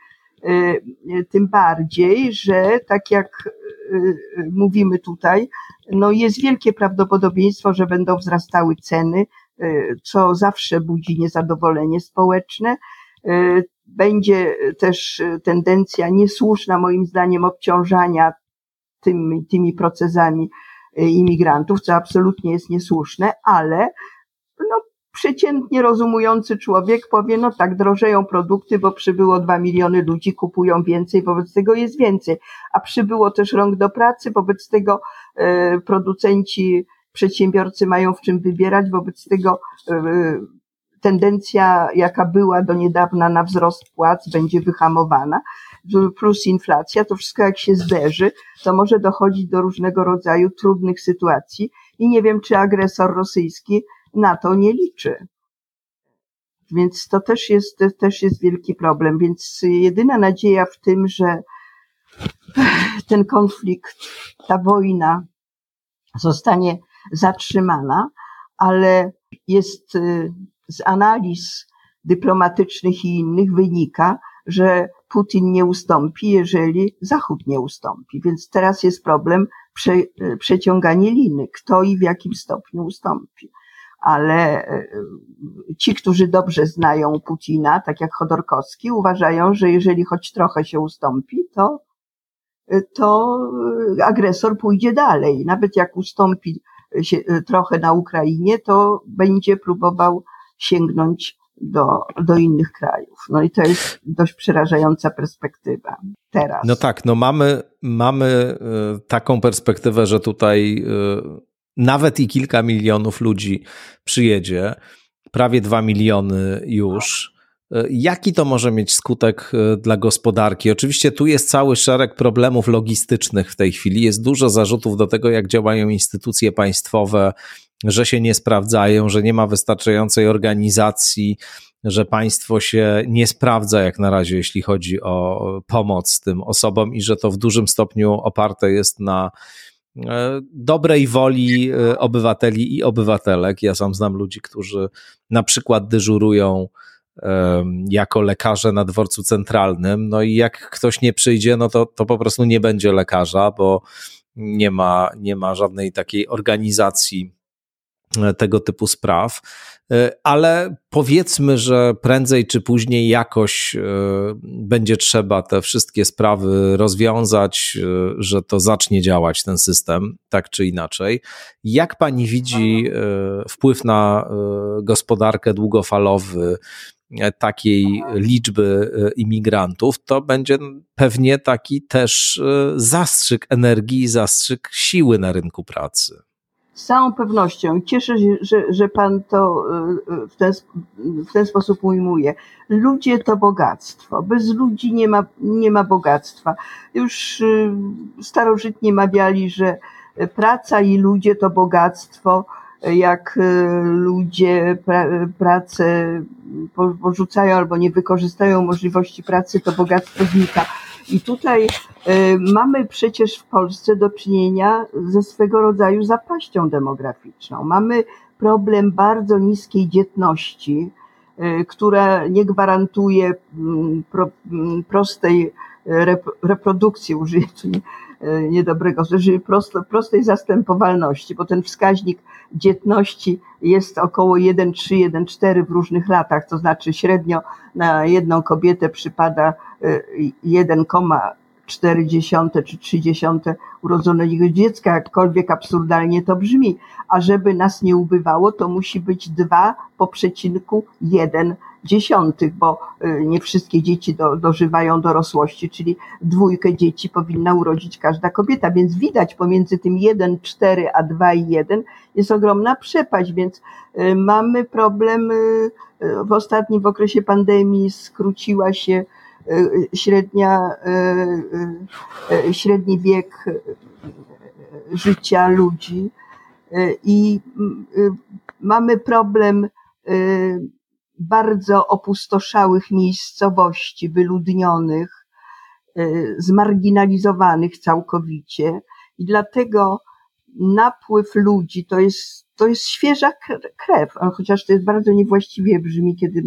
Y, tym bardziej, że tak jak y, mówimy tutaj, no jest wielkie prawdopodobieństwo, że będą wzrastały ceny, co zawsze budzi niezadowolenie społeczne. Y, będzie też tendencja niesłuszna, moim zdaniem, obciążania tymi, tymi procesami y, imigrantów, co absolutnie jest niesłuszne, ale no, przeciętnie rozumujący człowiek powie, no tak, drożeją produkty, bo przybyło dwa miliony ludzi, kupują więcej, wobec tego jest więcej. A przybyło też rąk do pracy, wobec tego producenci przedsiębiorcy mają w czym wybierać, wobec tego e, tendencja, jaka była do niedawna na wzrost płac, będzie wyhamowana, plus inflacja, to wszystko jak się zderzy, to może dochodzić do różnego rodzaju trudnych sytuacji i nie wiem, czy agresor rosyjski na to nie liczy. Więc to też jest, też jest wielki problem. Więc jedyna nadzieja w tym, że ten konflikt, ta wojna zostanie zatrzymana, ale jest y, z analiz dyplomatycznych i innych wynika, że Putin nie ustąpi, jeżeli Zachód nie ustąpi. Więc teraz jest problem prze, y, przeciąganie liny, kto i w jakim stopniu ustąpi. Ale y, ci, którzy dobrze znają Putina, tak jak Chodorkowski, uważają, że jeżeli choć trochę się ustąpi, to, to agresor pójdzie dalej. Nawet jak ustąpi się, y, trochę na Ukrainie, to będzie próbował sięgnąć do, do innych krajów. No i to jest dość przerażająca perspektywa teraz. No tak, no mamy, mamy y, taką perspektywę, że tutaj y, nawet i kilka milionów ludzi przyjedzie, prawie dwa miliony już. E, jaki to może mieć skutek e, dla gospodarki? Oczywiście tu jest cały szereg problemów logistycznych w tej chwili. Jest dużo zarzutów do tego, jak działają instytucje państwowe, że się nie sprawdzają, że nie ma wystarczającej organizacji, że państwo się nie sprawdza jak na razie, jeśli chodzi o pomoc tym osobom i że to w dużym stopniu oparte jest na e, dobrej woli obywateli i obywatelek. Ja sam znam ludzi, którzy na przykład dyżurują jako lekarze na dworcu centralnym. No i jak ktoś nie przyjdzie, no to, to po prostu nie będzie lekarza, bo nie ma, nie ma żadnej takiej organizacji e, tego typu spraw. E, ale powiedzmy, że prędzej czy później jakoś e, będzie trzeba te wszystkie sprawy rozwiązać, że to zacznie działać ten system, tak czy inaczej. Jak pani widzi wpływ na gospodarkę długofalowy, takiej liczby e, imigrantów, to będzie pewnie taki też e, zastrzyk energii, zastrzyk siły na rynku pracy. Z całą pewnością. Cieszę się, że, że Pan to w ten, w ten sposób ujmuje. Ludzie to bogactwo. Bez ludzi nie ma, nie ma bogactwa. Już starożytnie mawiali, że praca i ludzie to bogactwo jak e, ludzie pra, pracę porzucają albo nie wykorzystają możliwości pracy, to bogactwo znika. I tutaj Mamy przecież w Polsce do czynienia ze swego rodzaju zapaścią demograficzną. Mamy problem bardzo niskiej dzietności, która nie gwarantuje mm, mm, prostej reprodukcji, użyję tu E, niedobrego, czyli prosto, prostej zastępowalności, bo ten wskaźnik dzietności jest około 1,3, 1,4 w różnych latach, to znaczy średnio na jedną kobietę przypada e, 1, 40 czy 30 urodzonego dziecka, jakkolwiek absurdalnie to brzmi. A żeby nas nie ubywało, to musi być 2 po przecinku 1 dziesiątych, bo y, nie wszystkie dzieci do, dożywają dorosłości, czyli dwójkę dzieci powinna urodzić każda kobieta, więc widać pomiędzy tym 1, 4, a 2 i 1 jest ogromna przepaść, więc y, mamy problem y, w ostatnim w okresie pandemii skróciła się średnia, średni wiek życia ludzi i mamy problem bardzo opustoszałych miejscowości, wyludnionych, y, zmarginalizowanych całkowicie. I dlatego napływ ludzi to jest, to jest świeża krew, chociaż to jest bardzo niewłaściwie brzmi, kiedy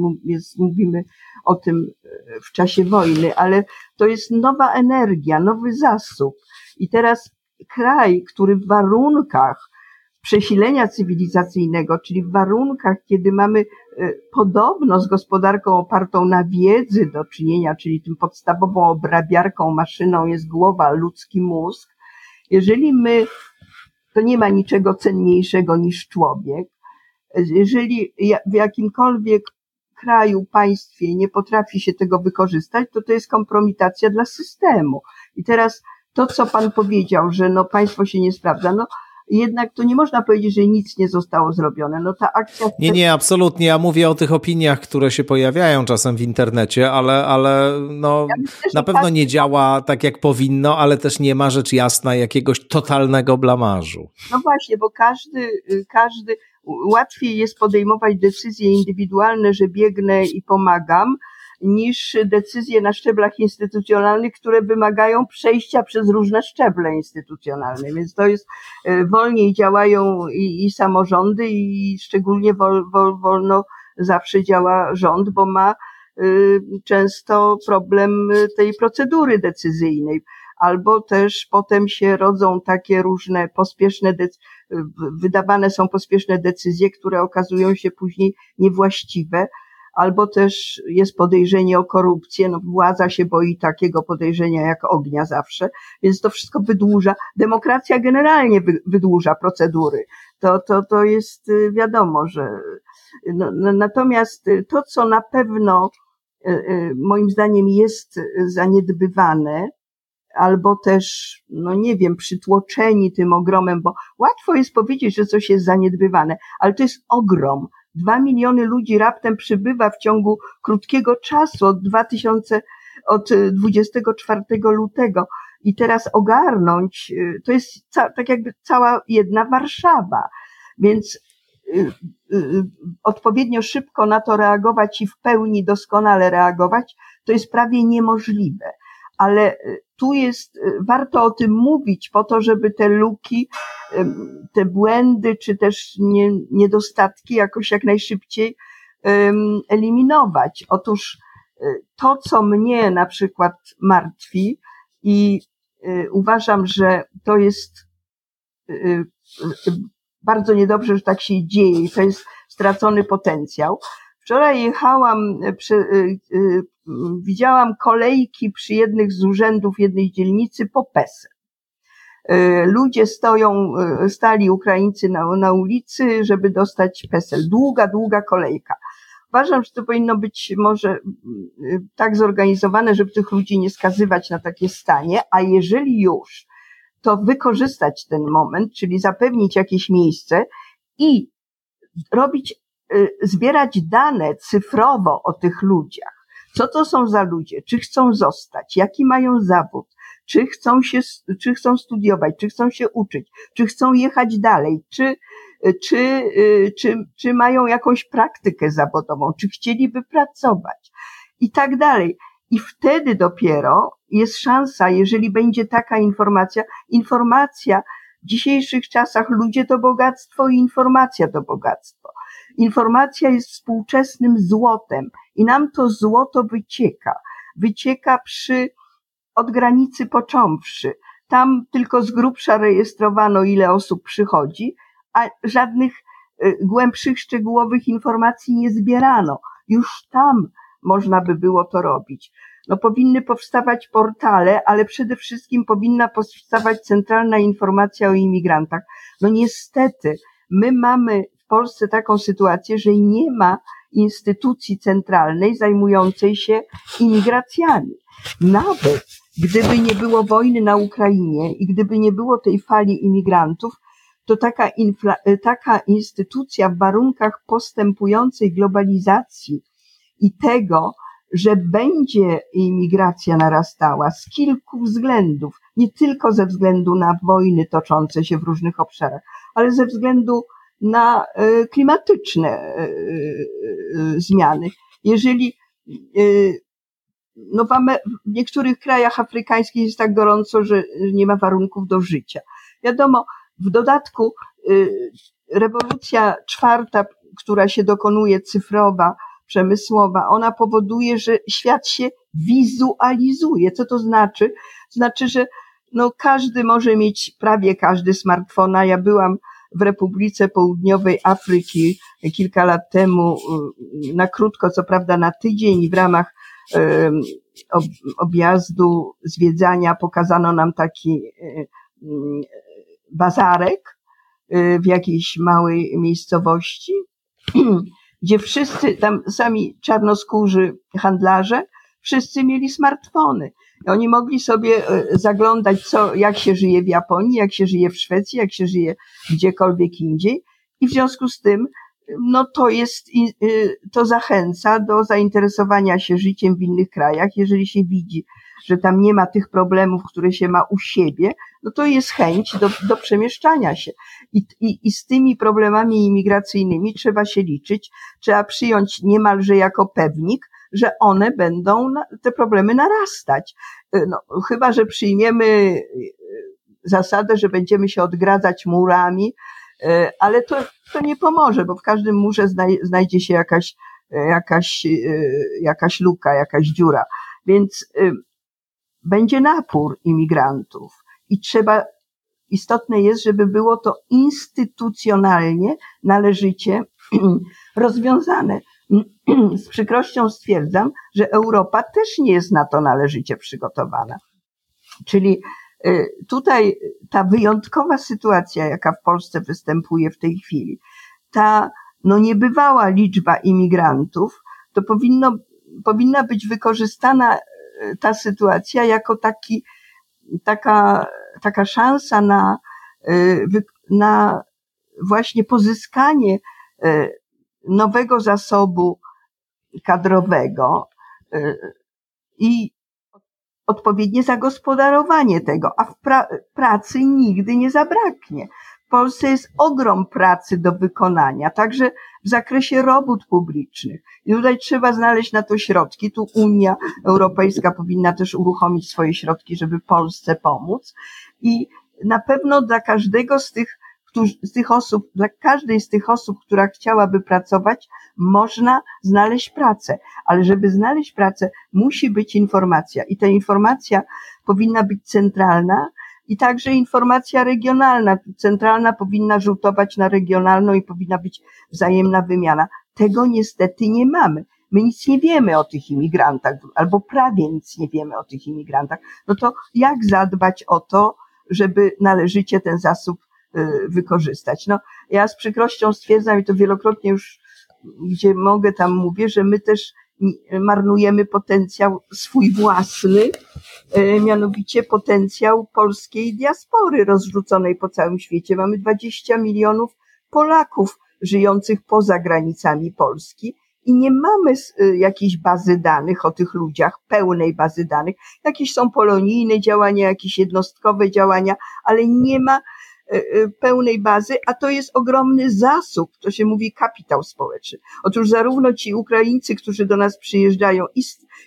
mówimy o tym y, w czasie wojny, ale to jest nowa energia, nowy zasób. I teraz kraj, który w warunkach przesilenia cywilizacyjnego, czyli w warunkach, kiedy mamy e, podobno z gospodarką opartą na wiedzy do czynienia, czyli tym podstawową obrabiarką maszyną jest głowa, ludzki mózg, jeżeli my, to nie ma niczego cenniejszego niż człowiek, jeżeli w jakimkolwiek kraju, państwie nie potrafi się tego wykorzystać, to to jest kompromitacja dla systemu. I teraz to, co pan powiedział, że no państwo się nie sprawdza, no jednak to nie można powiedzieć, że nic nie zostało zrobione. No ta akcja... Nie, nie, absolutnie. Ja mówię o tych opiniach, które się pojawiają czasem w internecie, ale, ale no, ja myślę, na pewno tak... nie działa tak, jak powinno, ale też nie ma rzecz jasna jakiegoś totalnego blamażu. No właśnie, bo każdy, każdy, łatwiej jest podejmować decyzje indywidualne, że biegnę i pomagam, niż decyzje na szczeblach instytucjonalnych, które wymagają przejścia przez różne szczeble instytucjonalne. Więc to jest, e, wolniej działają i, i samorządy i szczególnie wol, wol, wolno zawsze działa rząd, bo ma y, często problem tej procedury decyzyjnej. Albo też potem się rodzą takie różne pospieszne decyzje, wydawane są pospieszne decyzje, które okazują się później niewłaściwe, albo też jest podejrzenie o korupcję. No, władza się boi takiego podejrzenia jak ognia zawsze, więc to wszystko wydłuża. Demokracja generalnie wydłuża procedury. To, to, to jest y, wiadomo, że. No, no, natomiast to, co na pewno y, y, moim zdaniem jest zaniedbywane, albo też, no nie wiem, przytłoczeni tym ogromem, bo łatwo jest powiedzieć, że coś jest zaniedbywane, ale to jest ogrom. Dwa miliony ludzi raptem przybywa w ciągu krótkiego czasu od 2000, od 24 lutego. I teraz ogarnąć, y, to jest ca, tak jakby cała jedna Warszawa. Więc y, y, odpowiednio szybko na to reagować i w pełni doskonale reagować, to jest prawie niemożliwe ale tu jest, y, warto o tym mówić po to, żeby te luki, te błędy, czy też nie, niedostatki jakoś jak najszybciej eliminować. Otóż y, to, co mnie na przykład martwi i uważam, że to jest bardzo niedobrze, że tak się dzieje i to jest stracony potencjał. Wczoraj jechałam, widziałam kolejki przy jednych z urzędów jednej dzielnicy po PESEL. E, ludzie stoją, e, stali Ukraińcy na, na ulicy, żeby dostać PESEL. Długa, długa kolejka. Uważam, że to powinno być może e, tak zorganizowane, żeby tych ludzi nie skazywać na takie stanie, a jeżeli już, to wykorzystać ten moment, czyli zapewnić jakieś miejsce i robić, zbierać dane cyfrowo o tych ludziach co to są za ludzie? Czy chcą zostać? Jaki mają zawód? Czy chcą się, czy chcą studiować? Czy chcą się uczyć? Czy chcą jechać dalej? Czy, czy, czy, czy mają jakąś praktykę zawodową? Czy chcieliby pracować? I tak dalej. I wtedy dopiero jest szansa, jeżeli będzie taka informacja, informacja w dzisiejszych czasach ludzie to bogactwo i informacja to bogactwo. Informacja jest współczesnym złotem i nam to złoto wycieka. Wycieka przy, od granicy począwszy. Tam tylko z grubsza rejestrowano, ile osób przychodzi, a żadnych y, głębszych, szczegółowych informacji nie zbierano. Już tam można by było to robić. No, powinny powstawać portale, ale przede wszystkim powinna powstawać centralna informacja o imigrantach. No niestety, my mamy Polsce taką sytuację, że nie ma instytucji centralnej zajmującej się imigracjami. Nawet gdyby nie było wojny na Ukrainie i gdyby nie było tej fali imigrantów, to taka, infla, taka instytucja w warunkach postępującej globalizacji i tego, że będzie imigracja narastała z kilku względów, nie tylko ze względu na wojny toczące się w różnych obszarach, ale ze względu na e, klimatyczne e, e, zmiany. Jeżeli no w niektórych krajach afrykańskich jest tak gorąco, że nie ma warunków do życia. Wiadomo, w dodatku rewolucja czwarta, która się dokonuje cyfrowa, przemysłowa, ona powoduje, że świat się wizualizuje. Co to znaczy? Znaczy, że no każdy może mieć, prawie każdy smartfona. Ja byłam w Republice Południowej Afryki kilka lat temu, y, na krótko, co prawda na tydzień w ramach objazdu, zwiedzania pokazano nam taki y, y, bazarek w jakiejś małej miejscowości [clears throat] gdzie wszyscy tam sami czarnoskórzy handlarze, wszyscy mieli smartfony. Oni mogli sobie e, zaglądać, co, jak się żyje w Japonii, jak się żyje w Szwecji, jak się żyje gdziekolwiek indziej. I w związku z tym, no to jest, y, to zachęca do zainteresowania się życiem w innych krajach. Jeżeli się widzi, że tam nie ma tych problemów, które się ma u siebie, no to jest chęć do, do przemieszczania się. I, i, I z tymi problemami imigracyjnymi trzeba się liczyć, trzeba przyjąć niemalże jako pewnik, że one będą, te problemy narastać. No, chyba, że przyjmiemy y, zasadę, że będziemy się odgradzać murami, y, ale to, to nie pomoże, bo w każdym murze znajdzie się jakaś, jakaś, jakaś luka, jakaś dziura. Więc będzie napór imigrantów i trzeba, istotne jest, żeby było to instytucjonalnie należycie [clears throat] rozwiązane. Z przykrością stwierdzam, że Europa też nie jest na to należycie przygotowana. Czyli y, tutaj ta wyjątkowa sytuacja, jaka w Polsce występuje w tej chwili, ta no niebywała liczba imigrantów, to powinno, powinna być wykorzystana ta sytuacja jako taki, taka, taka szansa na, y, na właśnie pozyskanie y, nowego zasobu kadrowego y, i odpowiednie zagospodarowanie tego, a w pra pracy nigdy nie zabraknie. W Polsce jest ogrom pracy do wykonania, także w zakresie robót publicznych. I tutaj trzeba znaleźć na to środki. Tu Unia Europejska powinna też uruchomić swoje środki, żeby Polsce pomóc. I na pewno dla każdego z tych, z tych osób, dla każdej z tych osób, która chciałaby pracować, można znaleźć pracę. Ale żeby znaleźć pracę, musi być informacja. I ta informacja powinna być centralna, i także informacja regionalna. Centralna powinna rzutować na regionalną i powinna być wzajemna wymiana. Tego niestety nie mamy. My nic nie wiemy o tych imigrantach, albo prawie nic nie wiemy o tych imigrantach. No to jak zadbać o to, żeby należycie ten zasób wykorzystać? No, ja z przykrością stwierdzam i to wielokrotnie już, gdzie mogę, tam mówię, że my też marnujemy potencjał swój własny, e, mianowicie potencjał polskiej diaspory rozrzuconej po całym świecie. Mamy 20 milionów Polaków żyjących poza granicami Polski i nie mamy e, jakiejś bazy danych o tych ludziach, pełnej bazy danych. Jakieś są polonijne działania, jakieś jednostkowe działania, ale nie ma pełnej bazy, a to jest ogromny zasób, to się mówi kapitał społeczny. Otóż zarówno ci Ukraińcy, którzy do nas przyjeżdżają, i,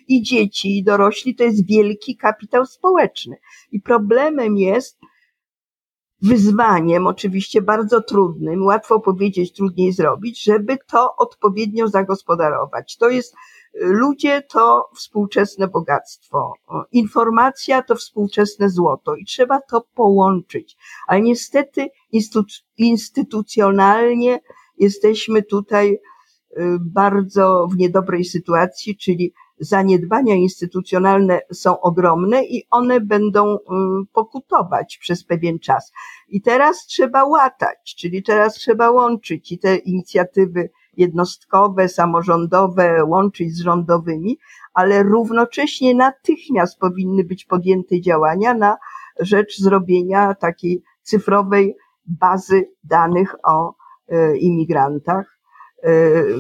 i dzieci, i dorośli, to jest wielki kapitał społeczny. I problemem jest, wyzwaniem, oczywiście bardzo trudnym, łatwo powiedzieć, trudniej zrobić, żeby to odpowiednio zagospodarować. To jest, ludzie to współczesne bogactwo, informacja to współczesne złoto i trzeba to połączyć. Ale niestety instytucjonalnie jesteśmy tutaj y, bardzo w niedobrej sytuacji, czyli zaniedbania instytucjonalne są ogromne i one będą mm, pokutować przez pewien czas. I teraz trzeba łatać, czyli teraz trzeba łączyć i te inicjatywy jednostkowe, samorządowe, łączyć z rządowymi, ale równocześnie natychmiast powinny być podjęte działania na rzecz zrobienia takiej cyfrowej bazy danych o e, imigrantach, E,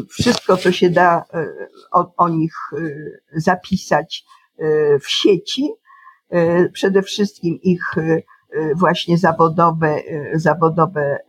wszystko, co się da e, o, o nich zapisać w sieci, przede wszystkim ich właśnie zawodowe, zawodowe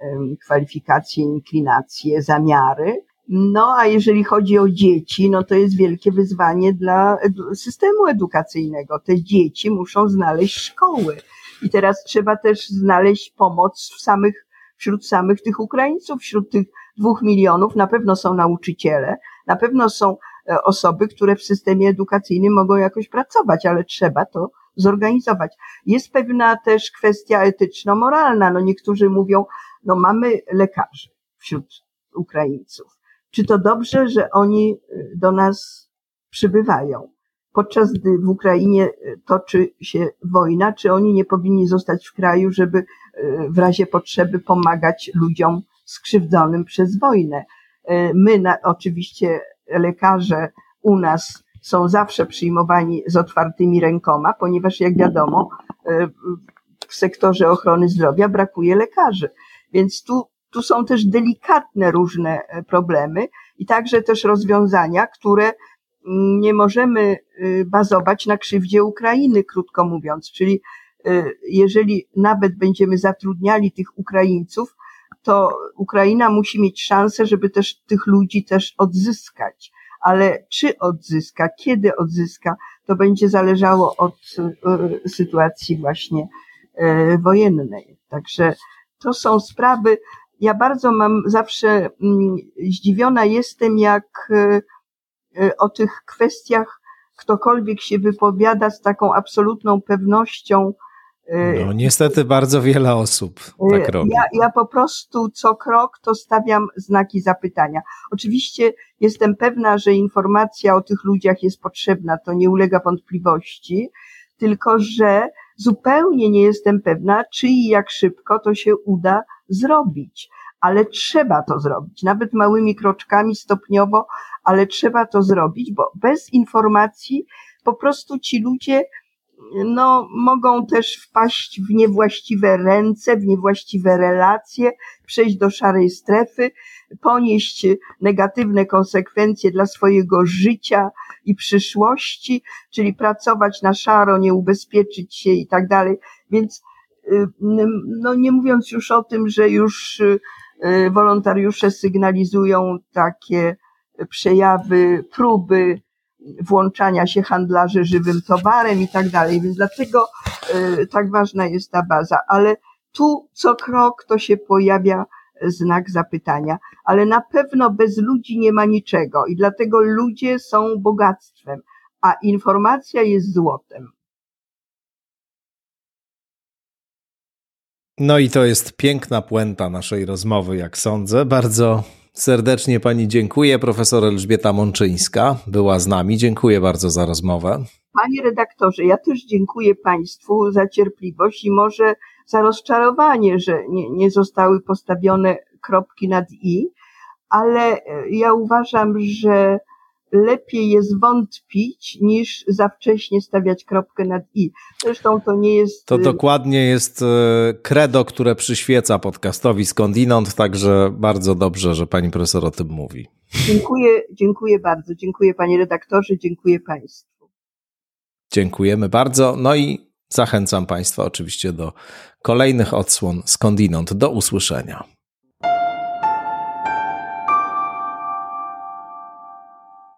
kwalifikacje, inklinacje, zamiary. No, a jeżeli chodzi o dzieci, no to jest wielkie wyzwanie dla systemu edukacyjnego. Te dzieci muszą znaleźć szkoły. I teraz trzeba też znaleźć pomoc w samych, wśród samych tych Ukraińców, wśród tych dwóch milionów na pewno są nauczyciele, na pewno są e, osoby, które w systemie edukacyjnym mogą jakoś pracować, ale trzeba to zorganizować. Jest pewna też kwestia etyczno-moralna. No niektórzy mówią, no mamy lekarzy wśród Ukraińców. Czy to dobrze, że oni e, do nas przybywają? Podczas gdy w Ukrainie e, toczy się wojna, czy oni nie powinni zostać w kraju, żeby w razie potrzeby pomagać ludziom skrzywdzonym przez wojnę. My, na, oczywiście, lekarze u nas są zawsze przyjmowani z otwartymi rękoma, ponieważ, jak wiadomo, w sektorze ochrony zdrowia brakuje lekarzy. Więc tu, tu są też delikatne różne e, problemy i także też rozwiązania, które mm, nie możemy bazować na krzywdzie Ukrainy, krótko mówiąc. Czyli jeżeli nawet będziemy zatrudniali tych Ukraińców, to Ukraina musi mieć szansę, żeby też tych ludzi też odzyskać. Ale czy odzyska, kiedy odzyska, to będzie zależało od e, sytuacji właśnie e, wojennej. Także to są sprawy. Ja bardzo mam zawsze mm, zdziwiona jestem, jak e, o tych kwestiach ktokolwiek się wypowiada z taką absolutną pewnością, no, niestety bardzo wiele osób tak robi. Ja, ja po prostu co krok to stawiam znaki zapytania. Oczywiście jestem pewna, że informacja o tych ludziach jest potrzebna, to nie ulega wątpliwości, tylko że zupełnie nie jestem pewna, czy i jak szybko to się uda zrobić. Ale trzeba to zrobić, nawet małymi kroczkami stopniowo, ale trzeba to zrobić, bo bez informacji po prostu ci ludzie no, mogą też wpaść w niewłaściwe ręce, w niewłaściwe relacje, przejść do szarej strefy, ponieść negatywne konsekwencje dla swojego życia i przyszłości, czyli pracować na szaro, nie ubezpieczyć się i tak dalej. Więc, no, nie mówiąc już o tym, że już y, wolontariusze sygnalizują takie przejawy, próby włączania się handlarzy żywym towarem i tak dalej. Więc dlatego y, tak ważna jest ta baza. Ale tu co krok to się pojawia znak zapytania, ale na pewno bez ludzi nie ma niczego i dlatego ludzie są bogactwem, a informacja jest złotem. No i to jest piękna puenta naszej rozmowy, jak sądzę. Bardzo Serdecznie Pani dziękuję. Profesor Elżbieta Mączyńska była z nami. Dziękuję bardzo za rozmowę. Panie redaktorze, ja też dziękuję Państwu za cierpliwość i może za rozczarowanie, że nie, nie zostały postawione kropki nad i, ale ja uważam, że lepiej jest wątpić niż za wcześnie stawiać kropkę nad i. Zresztą to nie jest. To y, dokładnie jest credo, y, które przyświeca podcastowi skądinąd, także bardzo dobrze, że pani profesor o tym mówi. Dziękuję, dziękuję bardzo. Dziękuję panie redaktorze, dziękuję państwu. Dziękujemy bardzo. No i Zachęcam Państwa oczywiście do kolejnych odsłon skądinąd. Do usłyszenia.